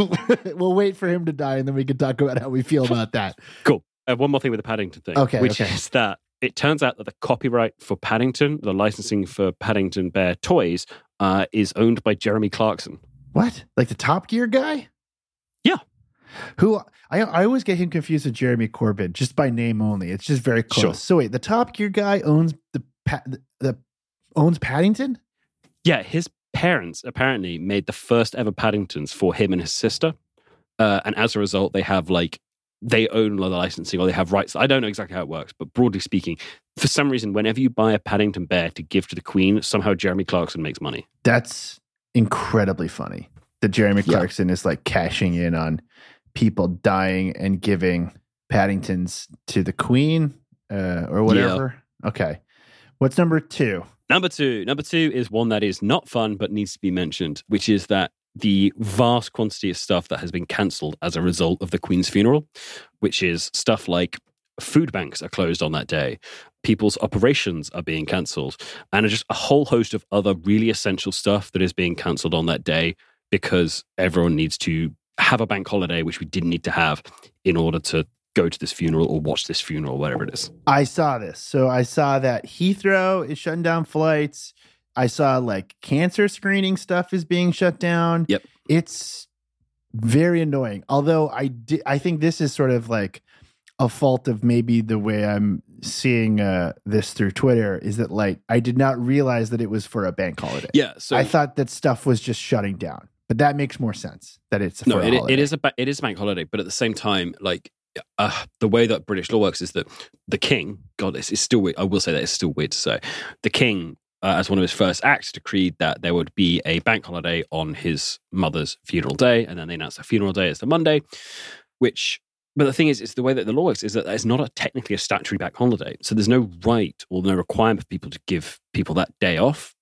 Speaker 1: we'll wait for him to die, and then we can talk about how we feel about that.
Speaker 2: Cool. One more thing with the Paddington thing,
Speaker 1: Okay,
Speaker 2: which
Speaker 1: okay.
Speaker 2: is that it turns out that the copyright for Paddington, the licensing for Paddington Bear toys, uh, is owned by Jeremy Clarkson.
Speaker 1: What, like the Top Gear guy?
Speaker 2: Yeah.
Speaker 1: Who I I always get him confused with Jeremy Corbyn just by name only. It's just very close.
Speaker 2: Sure.
Speaker 1: So wait, the Top Gear guy owns the the, the owns Paddington.
Speaker 2: Yeah, his parents apparently made the first ever Paddingtons for him and his sister. Uh, and as a result, they have like, they own the licensing or they have rights. I don't know exactly how it works, but broadly speaking, for some reason, whenever you buy a Paddington bear to give to the Queen, somehow Jeremy Clarkson makes money.
Speaker 1: That's incredibly funny. That Jeremy
Speaker 2: Yeah.
Speaker 1: Clarkson is like cashing in on people dying and giving Paddingtons to the Queen uh, or whatever. Okay, what's number two?
Speaker 2: Number two. Number two is one that is not fun but needs to be mentioned, which is that the vast quantity of stuff that has been cancelled as a result of the Queen's funeral, which is stuff like food banks are closed on that day, people's operations are being cancelled, and just a whole host of other really essential stuff that is being cancelled on that day because everyone needs to have a bank holiday, which we didn't need to have in order to go to this funeral or watch this funeral, whatever it is.
Speaker 1: I saw this. So I saw that Heathrow is shutting down flights. I saw like cancer screening stuff is being shut down.
Speaker 2: Yep.
Speaker 1: It's very annoying. Although I di- I think this is sort of like a fault of maybe the way I'm seeing uh, this through Twitter is that like I did not realize that it was for a bank holiday.
Speaker 2: Yeah. So
Speaker 1: I thought that stuff was just shutting down. But that makes more sense that it's for
Speaker 2: no,
Speaker 1: a
Speaker 2: it, it is a ba- it is a bank holiday, but at the same time, like uh, the way that British law works is that the king, God, it's, it's still weird. I will say that it's still weird to say. The king, uh, as one of his first acts, decreed that there would be a bank holiday on his mother's funeral day, and then they announced the funeral day as the Monday, which. But the thing is, it's the way that the law works is that it's not a, technically a statutory bank holiday. So there's no right or no requirement for people to give people that day off.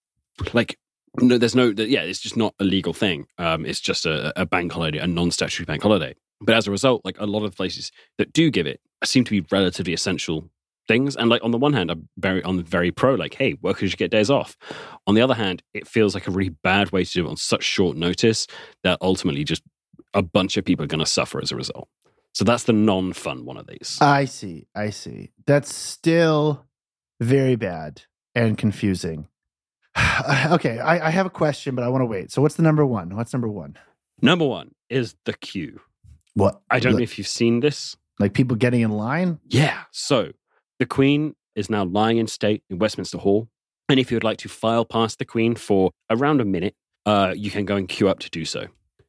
Speaker 2: Like no, there's no, yeah, it's just not a legal thing. Um, it's just a, a bank holiday, a non-statutory bank holiday. But as a result, like a lot of places that do give it seem to be relatively essential things. And like on the one hand, I'm very on the very pro, like, hey, workers should get days off. On the other hand, it feels like a really bad way to do it on such short notice that ultimately just a bunch of people are going to suffer as a result. So that's the non-fun one of these.
Speaker 1: I see. I see. That's still very bad and confusing. *sighs* okay, I, I have a question, but I want to wait. So what's the number one? What's number one?
Speaker 2: Number one is the queue.
Speaker 1: What?
Speaker 2: I don't
Speaker 1: Like-
Speaker 2: know if you've seen this.
Speaker 1: Like people getting in line?
Speaker 2: Yeah. So the Queen is now lying in state in Westminster Hall. And if you would like to file past the Queen for around a minute, uh, you can go and queue up to do so.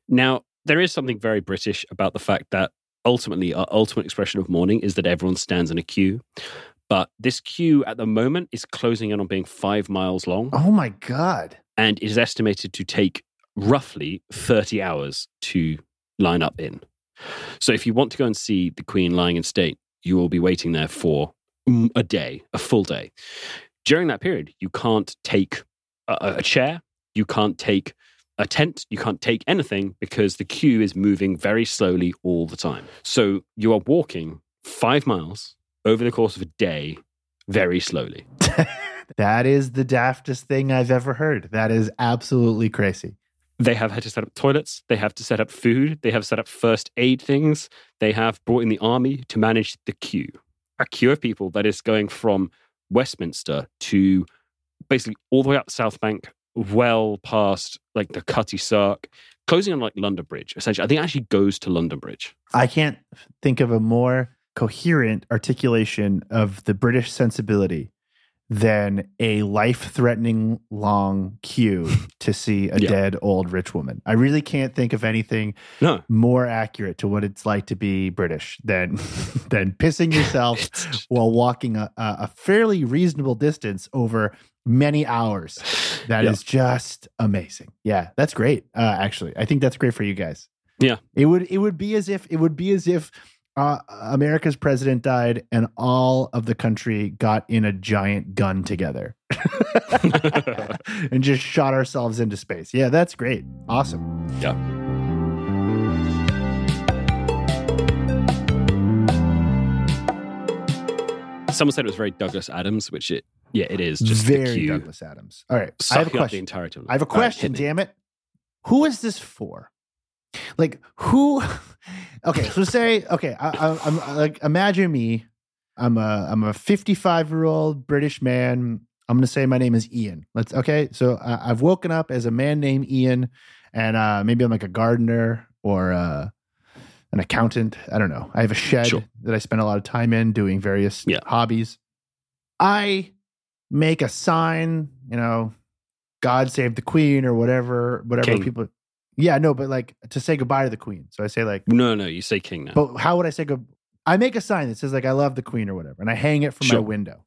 Speaker 2: Now, there is something very British about the fact that ultimately our ultimate expression of mourning is that everyone stands in a queue. But this queue at the moment is closing in on being five miles long
Speaker 1: Oh my God.
Speaker 2: and it is estimated to take roughly 30 hours to line up in. So if you want to go and see the Queen lying in state, you will be waiting there for a day, a full day. During that period, you can't take a, a chair, you can't take a tent, you can't take anything because the queue is moving very slowly all the time. So you are walking five miles over the course of a day very slowly. *laughs*
Speaker 1: that is the daftest thing I've ever heard. That is absolutely crazy.
Speaker 2: They have had to set up toilets. They have to set up food. They have set up first aid things. They have brought in the army to manage the queue. A queue of people that is going from Westminster to basically all the way up the South Bank, well past like the Cutty Sark, closing on like London Bridge. Essentially, I think actually goes to London Bridge.
Speaker 1: I can't think of a more coherent articulation of the British sensibility than a life threatening long queue *laughs* to see a
Speaker 2: Yeah.
Speaker 1: dead old rich woman. I really can't think of anything
Speaker 2: No,
Speaker 1: more accurate to what it's like to be British than *laughs* than pissing yourself *laughs* while walking a, a fairly reasonable distance over many hours. That is just amazing. Yeah, that's great. Uh, actually, I think that's great for you guys.
Speaker 2: Yeah.
Speaker 1: it would it would be as if it would be as if uh, America's president died and all of the country got in a giant gun together *laughs* and just shot ourselves into space. Yeah, that's great. Awesome.
Speaker 2: Yeah. Someone said it was very Douglas Adams, which it yeah it is just
Speaker 1: Very. Douglas Adams. All right, I have a question. I have a
Speaker 2: right,
Speaker 1: question.
Speaker 2: me.
Speaker 1: damn it! Who is this for? Like who? *laughs* Okay, so say okay. I, I, I'm like imagine me. I'm a I'm a 55 year old British man. I'm gonna say my name is Ian. Let's okay. So I, I've woken up as a man named Ian, and uh, maybe I'm like a gardener or uh, an accountant. I don't know. I have a shed
Speaker 2: Sure.
Speaker 1: that I spend a lot of time in doing various
Speaker 2: Yeah.
Speaker 1: hobbies. I make a sign, you know, God save the Queen or whatever, whatever
Speaker 2: King.
Speaker 1: people. Yeah, no, but like to say goodbye to the Queen. So I say like,
Speaker 2: No, no, you say king now.
Speaker 1: but how would I say go? I make a sign that says like I love the Queen or whatever, and I hang it from
Speaker 2: Sure.
Speaker 1: my window.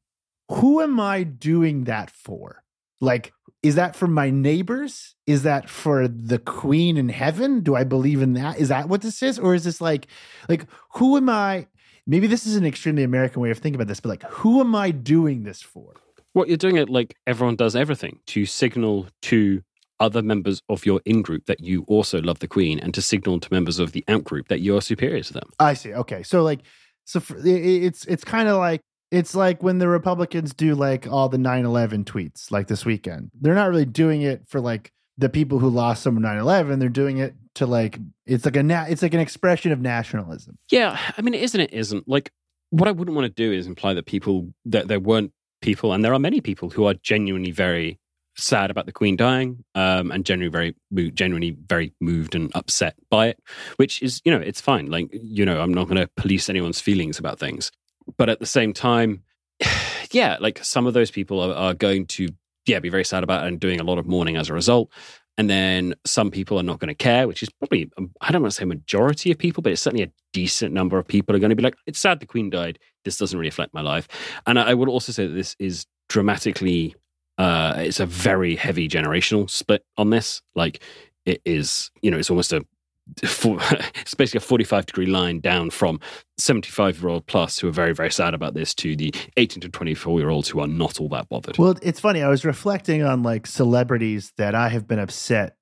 Speaker 1: Who am I doing that for? Like, is that for my neighbors? Is that for the Queen in heaven? Do I believe in that? Is that what this is, or is this like, like who am I? Maybe this is an extremely American way of thinking about this, but like, who am I doing this for?
Speaker 2: What you're doing it like everyone does everything to signal to other members of your in group that you also love the queen and to signal to members of the out group that you are superior to them.
Speaker 1: I see. Okay, so like, so for, it's it's kind of like it's like when the Republicans do like all the 9/11 tweets like this weekend. They're not really doing it for like the people who lost someone 9/11. They're doing it to like it's like a na- it's like an expression of nationalism.
Speaker 2: Yeah, I mean, it is and it isn't. Like, what I wouldn't want to do is imply that people, that there weren't people, and there are many people who are genuinely very sad about the Queen dying, um, and generally very, genuinely very moved and upset by it, which is, you know, it's fine. Like, you know, I'm not going to police anyone's feelings about things. But at the same time, *sighs* yeah, like some of those people are, are going to, yeah, be very sad about it and doing a lot of mourning as a result. And then some people are not going to care, which is probably, um, I don't want to say majority of people, but it's certainly a decent number of people are going to be like, it's sad the Queen died. This doesn't really affect my life. And I, I would also say that this is dramatically, uh, it's a very heavy generational split on this. Like it is, you know, it's almost a, *laughs* it's basically a 45 degree line down from 75 year old plus who are very, very sad about this to the 18 to 24 year olds who are not all that bothered.
Speaker 1: Well, it's funny. I was reflecting on like celebrities that I have been upset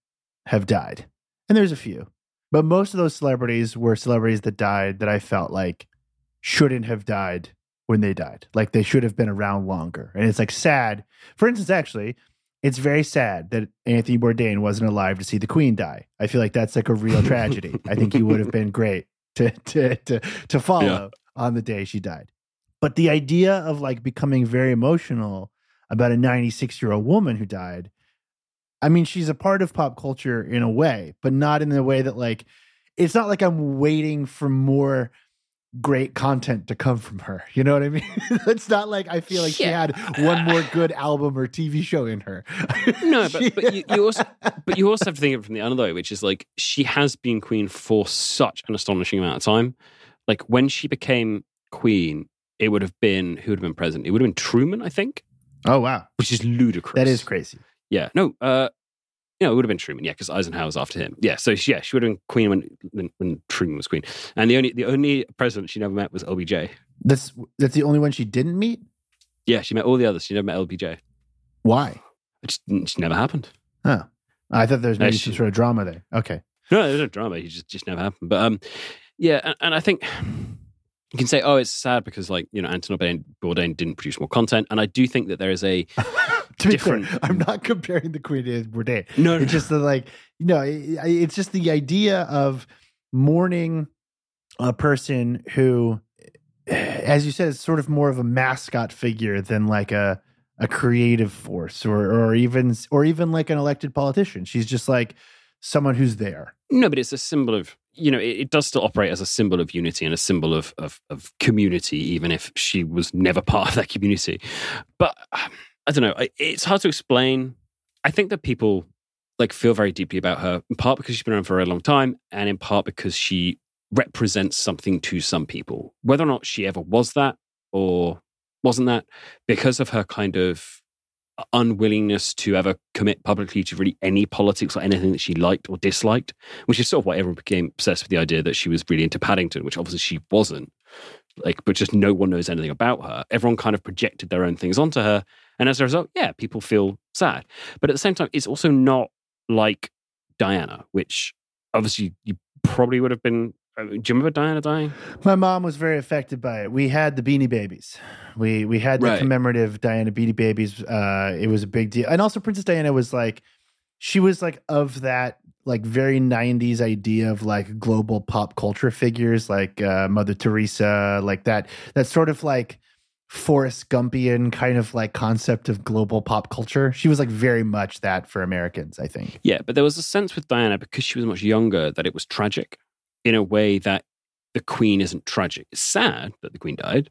Speaker 1: have died, and there's a few. But most of those celebrities were celebrities that died that I felt like shouldn't have died when they died. Like they should have been around longer. And it's like sad. For instance, actually, it's very sad that Anthony Bourdain wasn't alive to see the Queen die. I feel like that's like a real tragedy. I think he would have been great to to to to *laughs* follow
Speaker 2: Yeah.
Speaker 1: on the day she died. But the idea of like becoming very emotional about a 96 year old woman who died, I mean, she's a part of pop culture in a way, but not in the way that like it's not like I'm waiting for more great content to come from her. You know what I mean? *laughs* it's not like I feel like she had one more good album or TV show in her. *laughs*
Speaker 2: No, but, but you, you also *laughs* but you also have to think of it from the other way, which is like she has been queen for such an astonishing amount of time. Like when she became queen, it would have been who would have been president? It would have been Truman, I think,
Speaker 1: oh wow,
Speaker 2: which is ludicrous.
Speaker 1: that is crazy.
Speaker 2: Yeah, no, uh, yeah, it would have been Truman. Yeah, because Eisenhower was after him. Yeah, so she, yeah, she would have been queen when, when when Truman was queen. And the only the only president she never met was LBJ.
Speaker 1: That's that's the only one she didn't meet.
Speaker 2: Yeah, she met all the others. She never met LBJ.
Speaker 1: Why?
Speaker 2: It just, it just never happened.
Speaker 1: Oh, I thought there was
Speaker 2: No,
Speaker 1: maybe
Speaker 2: she-
Speaker 1: some sort of drama there. Okay,
Speaker 2: No, there's no drama. It just just never happened. But um, yeah, and, and I think you can say, oh, it's sad because like you know Anton Bourdain, didn't produce more content, and I do think that there is a *laughs*
Speaker 1: to be clear,
Speaker 2: Different-
Speaker 1: I'm not comparing the Queen to Bourdain.
Speaker 2: no, no,
Speaker 1: It's just the like, you know, it- it's just the idea of mourning a person who, as you said, is sort of more of a mascot figure than like a a creative force or or even or even like an elected politician. She's just like someone who's there.
Speaker 2: No, but it's a symbol of you know it, it does still operate as a symbol of unity and a symbol of, of of community, even if she was never part of that community. But um, I don't know. It's hard to explain. I think that people like feel very deeply about her in part because she's been around for a very long time, and in part because she represents something to some people. Whether or not she ever was that or wasn't that, because of her kind of unwillingness to ever commit publicly to really any politics or anything that she liked or disliked, which is sort of why everyone became obsessed with the idea that she was really into Paddington, which obviously she wasn't. Like, but just no one knows anything about her. Everyone kind of projected their own things onto her. And as a result, yeah, people feel sad. But at the same time, it's also not like Diana, which obviously you probably would have been. Uh, Do you remember Diana dying?
Speaker 1: My mom was very affected by it. We had the Beanie Babies. We we had the
Speaker 2: Right.
Speaker 1: commemorative Diana Beanie Babies. Uh, it was a big deal, and also Princess Diana was like, she was like of that like very '90s idea of like global pop culture figures, like uh, Mother Teresa, like that. That sort of like Forrest Gumpian kind of like concept of global pop culture. She was like very much that for Americans, I think.
Speaker 2: Yeah, but there was a sense with Diana because she was much younger that it was tragic in a way that the Queen isn't tragic. It's sad that the Queen died,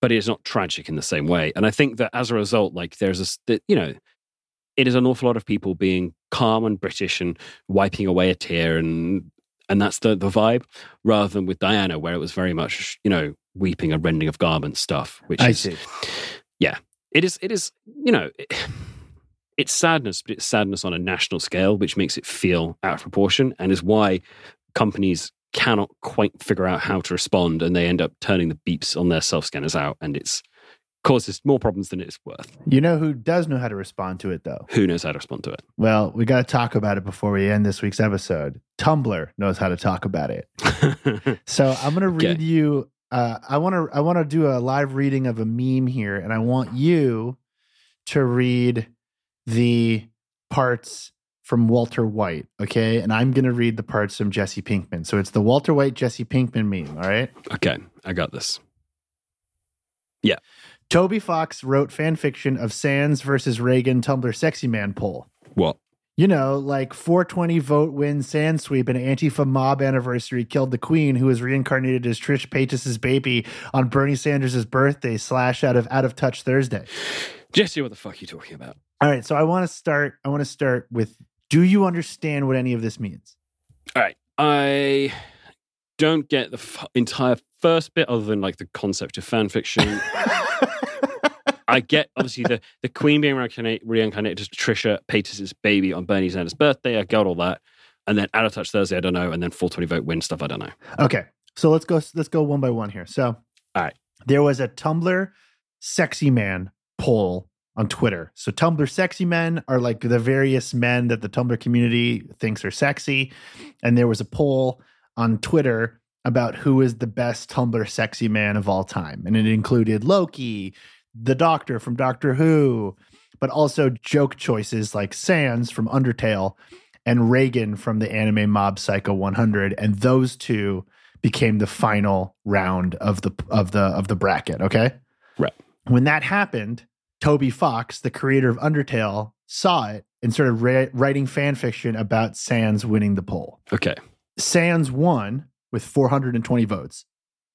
Speaker 2: but it is not tragic in the same way. And I think that as a result, like there's a, you know, it is an awful lot of people being calm and British and wiping away a tear and and that's the the vibe rather than with Diana where it was very much you know weeping and rending of garments stuff which
Speaker 1: I
Speaker 2: is
Speaker 1: see.
Speaker 2: it is it is you know it, *sighs* it's sadness but it's sadness on a national scale which makes it feel out of proportion and is why companies cannot quite figure out how to respond and they end up turning the beeps on their self scanners out and it's causes more problems than it's worth
Speaker 1: You know who does know how to respond to it though?
Speaker 2: who knows how to respond to it
Speaker 1: Well, we got to talk about it before we end this week's episode. Tumblr knows how to talk about it. *laughs* So I'm going to read
Speaker 2: Okay.
Speaker 1: you. Uh, I want to. I want to do a live reading of a meme here, and I want you to read the parts from Walter White. Okay, and I'm going to read the parts from Jesse Pinkman. So it's the Walter White Jesse Pinkman meme. All right.
Speaker 2: okay i got this Yeah.
Speaker 1: Toby Fox wrote fan fiction of Sans versus Reigen Tumblr sexy man poll.
Speaker 2: what
Speaker 1: you know, like 420 vote win Sans sweep and Antifa mob anniversary killed the queen who was reincarnated as Trish Paytas's baby on Bernie Sanders' birthday slash out of out of touch Thursday.
Speaker 2: jesse what the fuck are you talking about
Speaker 1: All right, so I want to start I want to start with do you understand what any of this means?
Speaker 2: all right i don't get the f- entire first bit other than like the concept of fan fiction *laughs* I get obviously the, the queen being reincarnated, reincarnated as Trisha Paytas' baby on Bernie Sanders' birthday. I got all that. And then out of touch Thursday, I don't know. And then 420 vote win stuff, I don't know.
Speaker 1: Okay. So let's go let's go one by one here. So
Speaker 2: All right.
Speaker 1: There was a Tumblr sexy man poll on Twitter. So Tumblr sexy men are like the various men that the Tumblr community thinks are sexy. And there was a poll on Twitter about who is the best Tumblr sexy man of all time. And it included Loki, the doctor from Doctor Who, but also joke choices like Sans from Undertale and Reigen from the anime Mob Psycho 100. And those two became the final round of the of the of the bracket, okay?
Speaker 2: Right.
Speaker 1: When that happened, Toby Fox, the creator of Undertale, saw it and started ra- writing fan fiction about Sans winning the poll.
Speaker 2: Okay.
Speaker 1: Sans won with 420 votes,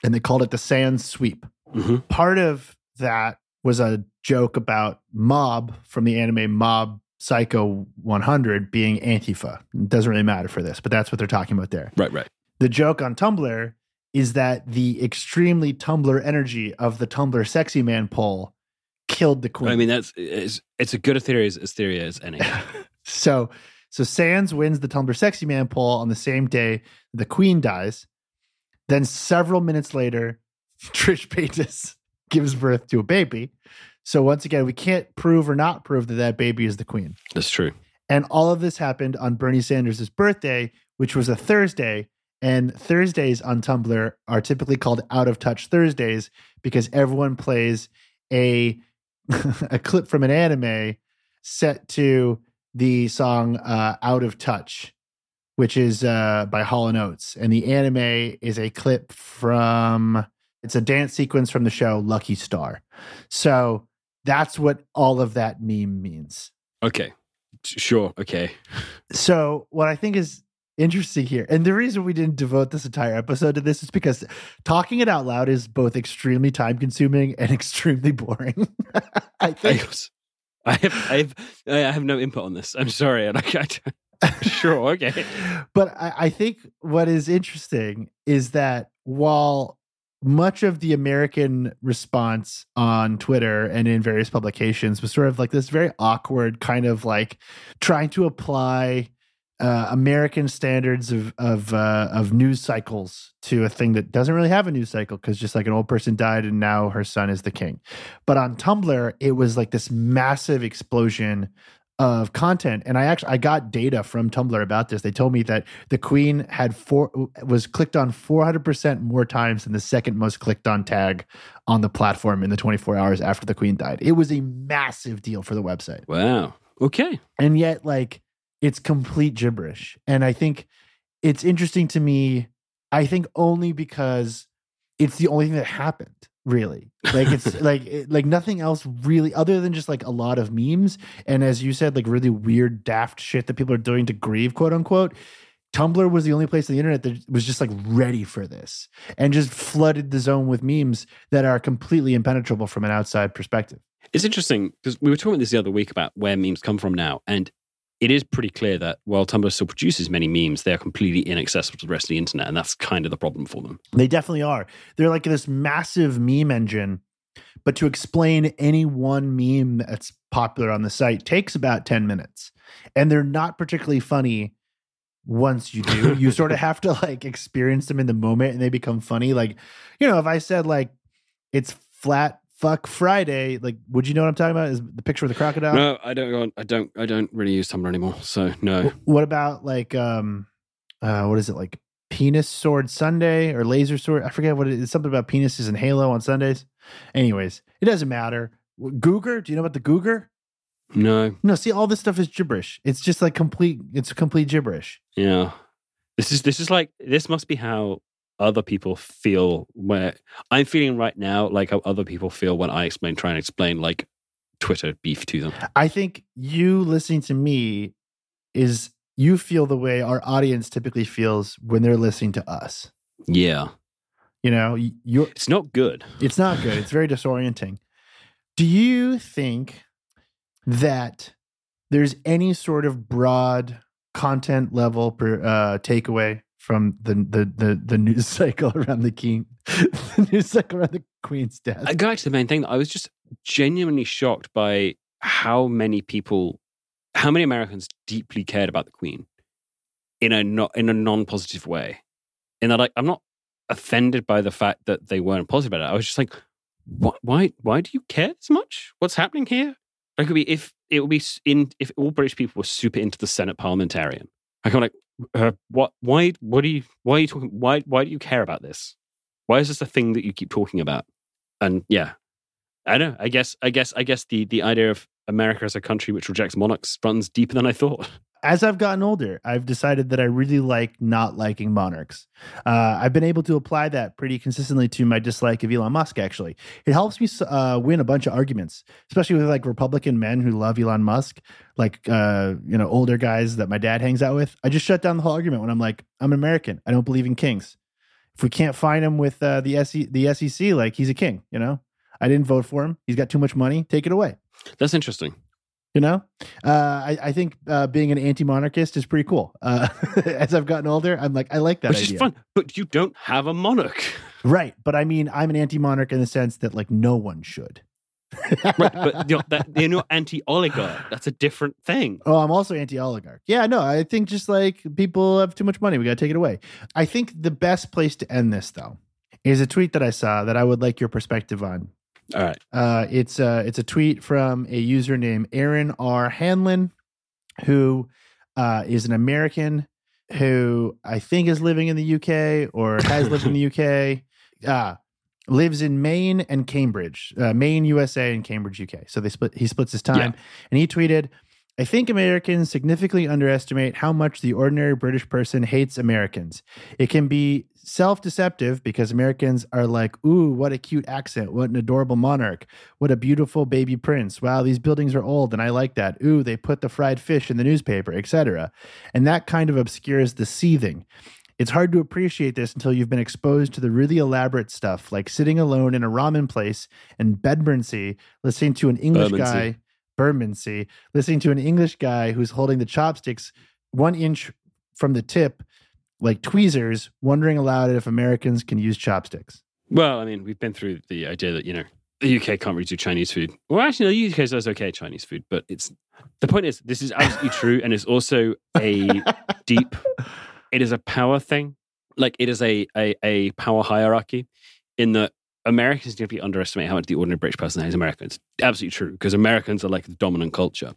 Speaker 1: and they called it the Sans sweep.
Speaker 2: hmm
Speaker 1: Part of that was a joke about Mob from the anime Mob Psycho 100 being Antifa. It doesn't really matter for this, but that's what they're talking about there.
Speaker 2: Right, right.
Speaker 1: The joke on Tumblr is that the extremely Tumblr energy of the Tumblr sexy man poll killed the queen.
Speaker 2: I mean, that's it's, it's a good a theory as, as theory as any. *laughs*
Speaker 1: so so Sans wins the Tumblr Sexy Man poll on the same day the Queen dies. Then several minutes later, *laughs* Trish Paytas *laughs* gives birth to a baby. So once again, we can't prove or not prove that that baby is the Queen.
Speaker 2: That's true.
Speaker 1: And all of this happened on Bernie Sanders' birthday, which was a Thursday. And Thursdays on Tumblr are typically called out of touch Thursdays because everyone plays a *laughs* a clip from an anime set to the song uh, "Out of Touch," which is uh, by Hall and Oates, and the anime is a clip from it's a dance sequence from the show Lucky Star. So that's what all of that meme means.
Speaker 2: Okay. Sure. Okay.
Speaker 1: So what I think is interesting here, and the reason we didn't devote this entire episode to this is because talking it out loud is both extremely time consuming and *laughs* extremely boring. *laughs* I think
Speaker 2: I have I have I have no input on this. I'm sorry. And I, *laughs* sure. Okay.
Speaker 1: but I, I think what is interesting is that while much of the American response on Twitter and in various publications was sort of like this very awkward kind of like trying to apply uh, American standards of of uh, of news cycles to a thing that doesn't really have a news cycle because just like an old person died and now her son is the king. But on Tumblr, it was like this massive explosion of content and i actually i got data from tumblr about this they told me that the queen had four was clicked on 400% more times than the second most clicked on tag on the platform in the 24 hours after the queen died it was a massive deal for the website
Speaker 2: Wow. Okay.
Speaker 1: and yet like it's complete gibberish and i think it's interesting to me i think only because it's the only thing that happened really. Like it's *laughs* like it, like nothing else really other than just like a lot of memes and as you said like really weird daft shit that people are doing to grieve quote unquote tumblr was the only place on the internet that was just like ready for this and just flooded the zone with memes that are completely impenetrable from an outside perspective.
Speaker 2: It's interesting because we were talking this the other week about where memes come from now, and it is pretty clear that while Tumblr still produces many memes, they are completely inaccessible to the rest of the internet, and that's kind of the problem for them.
Speaker 1: They definitely are. They're like this massive meme engine, but to explain any one meme that's popular on the site takes about 10 minutes. And they're not particularly funny once you do. *laughs* you sort of have to like experience them in the moment and they become funny. Like, you know, if I said like it's flat fuck Friday, like would you know what I'm talking about? Is the picture of the crocodile?
Speaker 2: No, I don't. I don't. I don't really use Tumblr anymore. So no.
Speaker 1: What about like um uh what is it like penis sword Sunday or laser sword? I forget what it is. Something about penises and Halo on Sundays. Anyways, it doesn't matter. Googer, do you know about the Googer?
Speaker 2: No.
Speaker 1: No, see, all this stuff is gibberish. It's just like complete. It's complete gibberish.
Speaker 2: Yeah. This is this is like this must be how other people feel where I'm feeling right now like how other people feel when I explain try and explain like Twitter beef to them.
Speaker 1: I think you listening to me is you feel the way our audience typically feels when they're listening to us.
Speaker 2: Yeah.
Speaker 1: You know, you're
Speaker 2: It's not good.
Speaker 1: It's not good. It's very disorienting. Do you think that there's any sort of broad content level per, uh, takeaway from the, the the the news *laughs* cycle around the king, *laughs* the news cycle around the queen's death?
Speaker 2: I go back to the main thing I was just genuinely shocked by how many people how many Americans deeply cared about the Queen in a not in a non-positive way. In that like I'm not offended by the fact that they weren't positive about it. I was just like, why why why do you care so much? What's happening here? Like it would be if it would be in if all British people were super into the Senate parliamentarian. Like I'm like, uh, what? Why? What do you? Why are you talking? Why? Why do you care about this? Why is this a thing that you keep talking about? And yeah, I don't know. I guess. I guess. I guess the the idea of America as a country which rejects monarchs runs deeper than I thought. *laughs*
Speaker 1: As I've gotten older, I've decided that I really like not liking monarchs. Uh, I've been able to apply that pretty consistently to my dislike of Elon Musk. Actually, it helps me uh, win a bunch of arguments, especially with like Republican men who love Elon Musk, like uh, you know older guys that my dad hangs out with. I just shut down the whole argument when I'm like, I'm an American. I don't believe in kings. If we can't find him with uh, the SE- the SEC, like he's a king. You know, I didn't vote for him. He's got too much money. Take it away.
Speaker 2: That's interesting.
Speaker 1: You know, uh, I, I think uh, being an anti-monarchist is pretty cool. Uh, *laughs* as I've gotten older, I'm like, I like that
Speaker 2: Which
Speaker 1: idea.
Speaker 2: is fun, but you don't have a monarch, *laughs*
Speaker 1: right? But I mean, I'm an anti-monarch in the sense that like no one should.
Speaker 2: right? But *laughs* you're, that, you're not anti-oligarch. That's a different thing.
Speaker 1: Oh, I'm also anti-oligarch. Yeah, no, I think just like people have too much money, we got to take it away. I think the best place to end this though is a tweet that I saw that I would like your perspective on.
Speaker 2: All right.
Speaker 1: Uh, it's uh, it's a tweet from a user named Aaron R. Hanlon, who uh, is an American who I think is living in the UK or has lived in the UK. *laughs* Uh, lives in Maine and Cambridge, uh, Maine, USA, and Cambridge, UK. So they split. He splits his time,
Speaker 2: Yeah.
Speaker 1: and he tweeted. I think Americans significantly underestimate how much the ordinary British person hates Americans. It can be self deceptive because Americans are like, ooh, what a cute accent. What an adorable monarch. What a beautiful baby prince. Wow, these buildings are old and I like that. Ooh, they put the fried fish in the newspaper, etc. And that kind of obscures the seething. It's hard to appreciate this until you've been exposed to the really elaborate stuff, like sitting alone in a ramen place in Bedburnsea, listening to an English
Speaker 2: Bermondsey.
Speaker 1: guy, Bermondsey, listening to an English guy who's holding the chopsticks one inch from the tip, like tweezers, wondering aloud if Americans can use chopsticks.
Speaker 2: Well, I mean, we've been through the idea that you know the UK can't really do Chinese food. Well, actually, no, the UK does okay Chinese food, but it's the point is this is absolutely true, and it's also a *laughs* deep. It is a power thing, like it is a a, a power hierarchy, in that Americans deeply underestimate how much the ordinary British person hates Americans. Absolutely true, because Americans are like the dominant culture,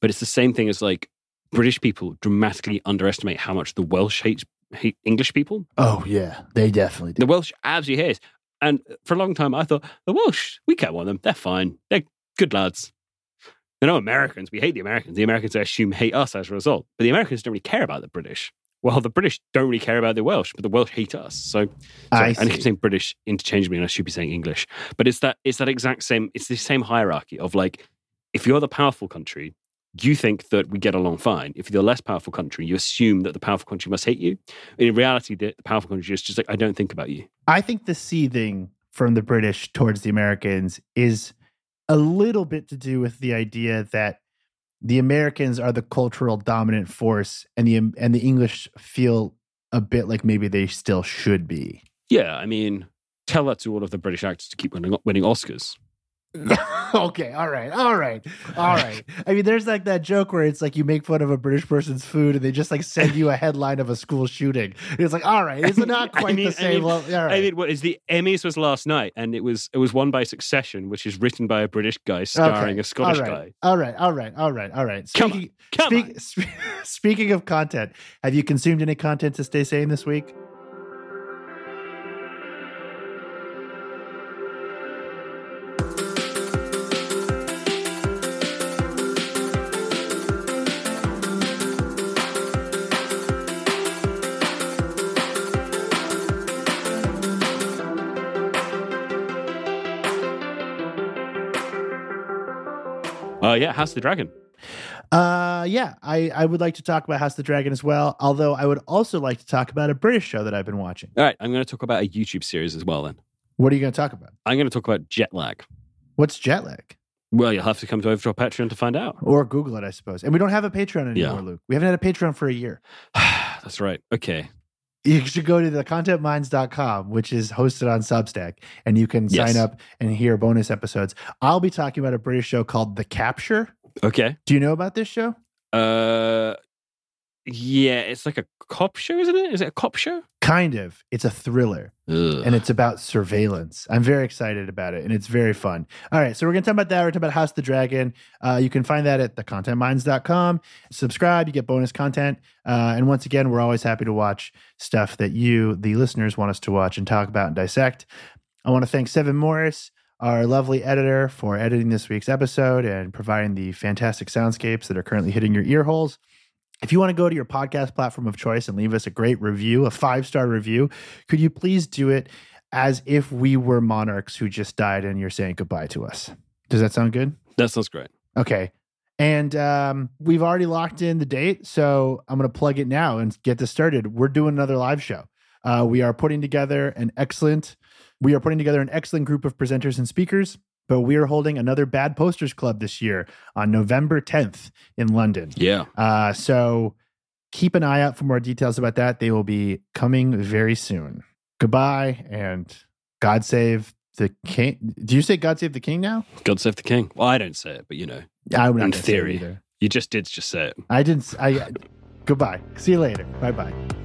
Speaker 2: but it's the same thing as like British people dramatically underestimate how much the Welsh hate hate English people.
Speaker 1: Oh yeah, they definitely do.
Speaker 2: The Welsh absolutely hate. And for a long time, I thought the Welsh, we can't want them. They're fine. They're good lads. They're no Americans. We hate the Americans. The Americans, I assume, hate us as a result. But the Americans don't really care about the British. Well, the British don't really care about the Welsh, but the Welsh hate us. So
Speaker 1: I
Speaker 2: sorry, I, keep saying British interchangeably, and I should be saying English. But it's that it's that exact same. It's the same hierarchy of like, if you're the powerful country, you think that we get along fine. If you're the less powerful country, you assume that the powerful country must hate you. In reality, the, the powerful country is just like, I don't think about you.
Speaker 1: I think the seething from the British towards the Americans is a little bit to do with the idea that the Americans are the cultural dominant force, and the and the English feel a bit like maybe they still should be.
Speaker 2: Yeah, I mean, tell that to all of the British actors to keep winning, winning Oscars. *laughs*
Speaker 1: okay, all right, all right, all right. I mean, there's like that joke where it's like you make fun of a British person's food, and they just like send you a headline of a school shooting. It's like, all right, it's *laughs* not
Speaker 2: I
Speaker 1: quite
Speaker 2: mean-
Speaker 1: the
Speaker 2: I
Speaker 1: same.
Speaker 2: mean-
Speaker 1: level. All right.
Speaker 2: I mean, what is the Emmys was last night, and it was it was won by Succession, which is written by a British guy starring
Speaker 1: Okay,
Speaker 2: a Scottish
Speaker 1: all
Speaker 2: guy.
Speaker 1: All right. All right. All right. All right. All right.
Speaker 2: Come on, Come
Speaker 1: speak,
Speaker 2: on.
Speaker 1: spe- *laughs* speaking of content, have you consumed any content to stay sane this week?
Speaker 2: Yeah, House of the Dragon.
Speaker 1: Uh, yeah, I, I would like to talk about House of the Dragon as well. Although I would also like to talk about a British show that I've been watching.
Speaker 2: All right, I'm going to talk about a YouTube series as well. Then
Speaker 1: What are you going to talk about?
Speaker 2: I'm going to talk about jet lag.
Speaker 1: What's jet lag?
Speaker 2: Well, you'll have to come to over to our Patreon to find out.
Speaker 1: Or Google it, I suppose. And we don't have a Patreon anymore,
Speaker 2: Yeah.
Speaker 1: Luke. We haven't had a Patreon for a year. *sighs*
Speaker 2: That's right. Okay.
Speaker 1: You should go to the contentmines.com, which is hosted on Substack, and you can
Speaker 2: Yes.
Speaker 1: sign up and hear bonus episodes. I'll be talking about a British show called The Capture.
Speaker 2: Okay.
Speaker 1: Do you know about this show?
Speaker 2: Uh, yeah, it's like a cop show, isn't it? Is it a cop show?
Speaker 1: Kind of. It's a thriller
Speaker 2: Ugh.
Speaker 1: and it's about surveillance. I'm very excited about it and it's very fun. All right, so we're going to talk about that. We're talking about House of the Dragon. Uh, you can find that at thecontentmines.com. Subscribe, you get bonus content. Uh, and once again, we're always happy to watch stuff that you, the listeners, want us to watch and talk about and dissect. I want to thank Seven Morris, our lovely editor, for editing this week's episode and providing the fantastic soundscapes that are currently hitting your ear holes. If you want to go to your podcast platform of choice and leave us a great review, a five star review, could you please do it as if we were monarchs who just died and you're saying goodbye to us? Does that sound good?
Speaker 2: that sounds great.
Speaker 1: Okay. And um, we've already locked in the date. So I'm going to plug it now and get this started. We're doing another live show. Uh, we are putting together an excellent, we are putting together an excellent group of presenters and speakers. But we are holding another Bad Posters Club this year on November 10th in London.
Speaker 2: Yeah.
Speaker 1: Uh, so keep an eye out for more details about that. They will be coming very soon. Goodbye and God save the king. Do you say God save the king now?
Speaker 2: God save the king. Well, I don't say it, but you know,
Speaker 1: I would
Speaker 2: In
Speaker 1: gonna say it
Speaker 2: theory.
Speaker 1: either.
Speaker 2: you just did just say it.
Speaker 1: I didn't. I goodbye. See you later. Bye bye.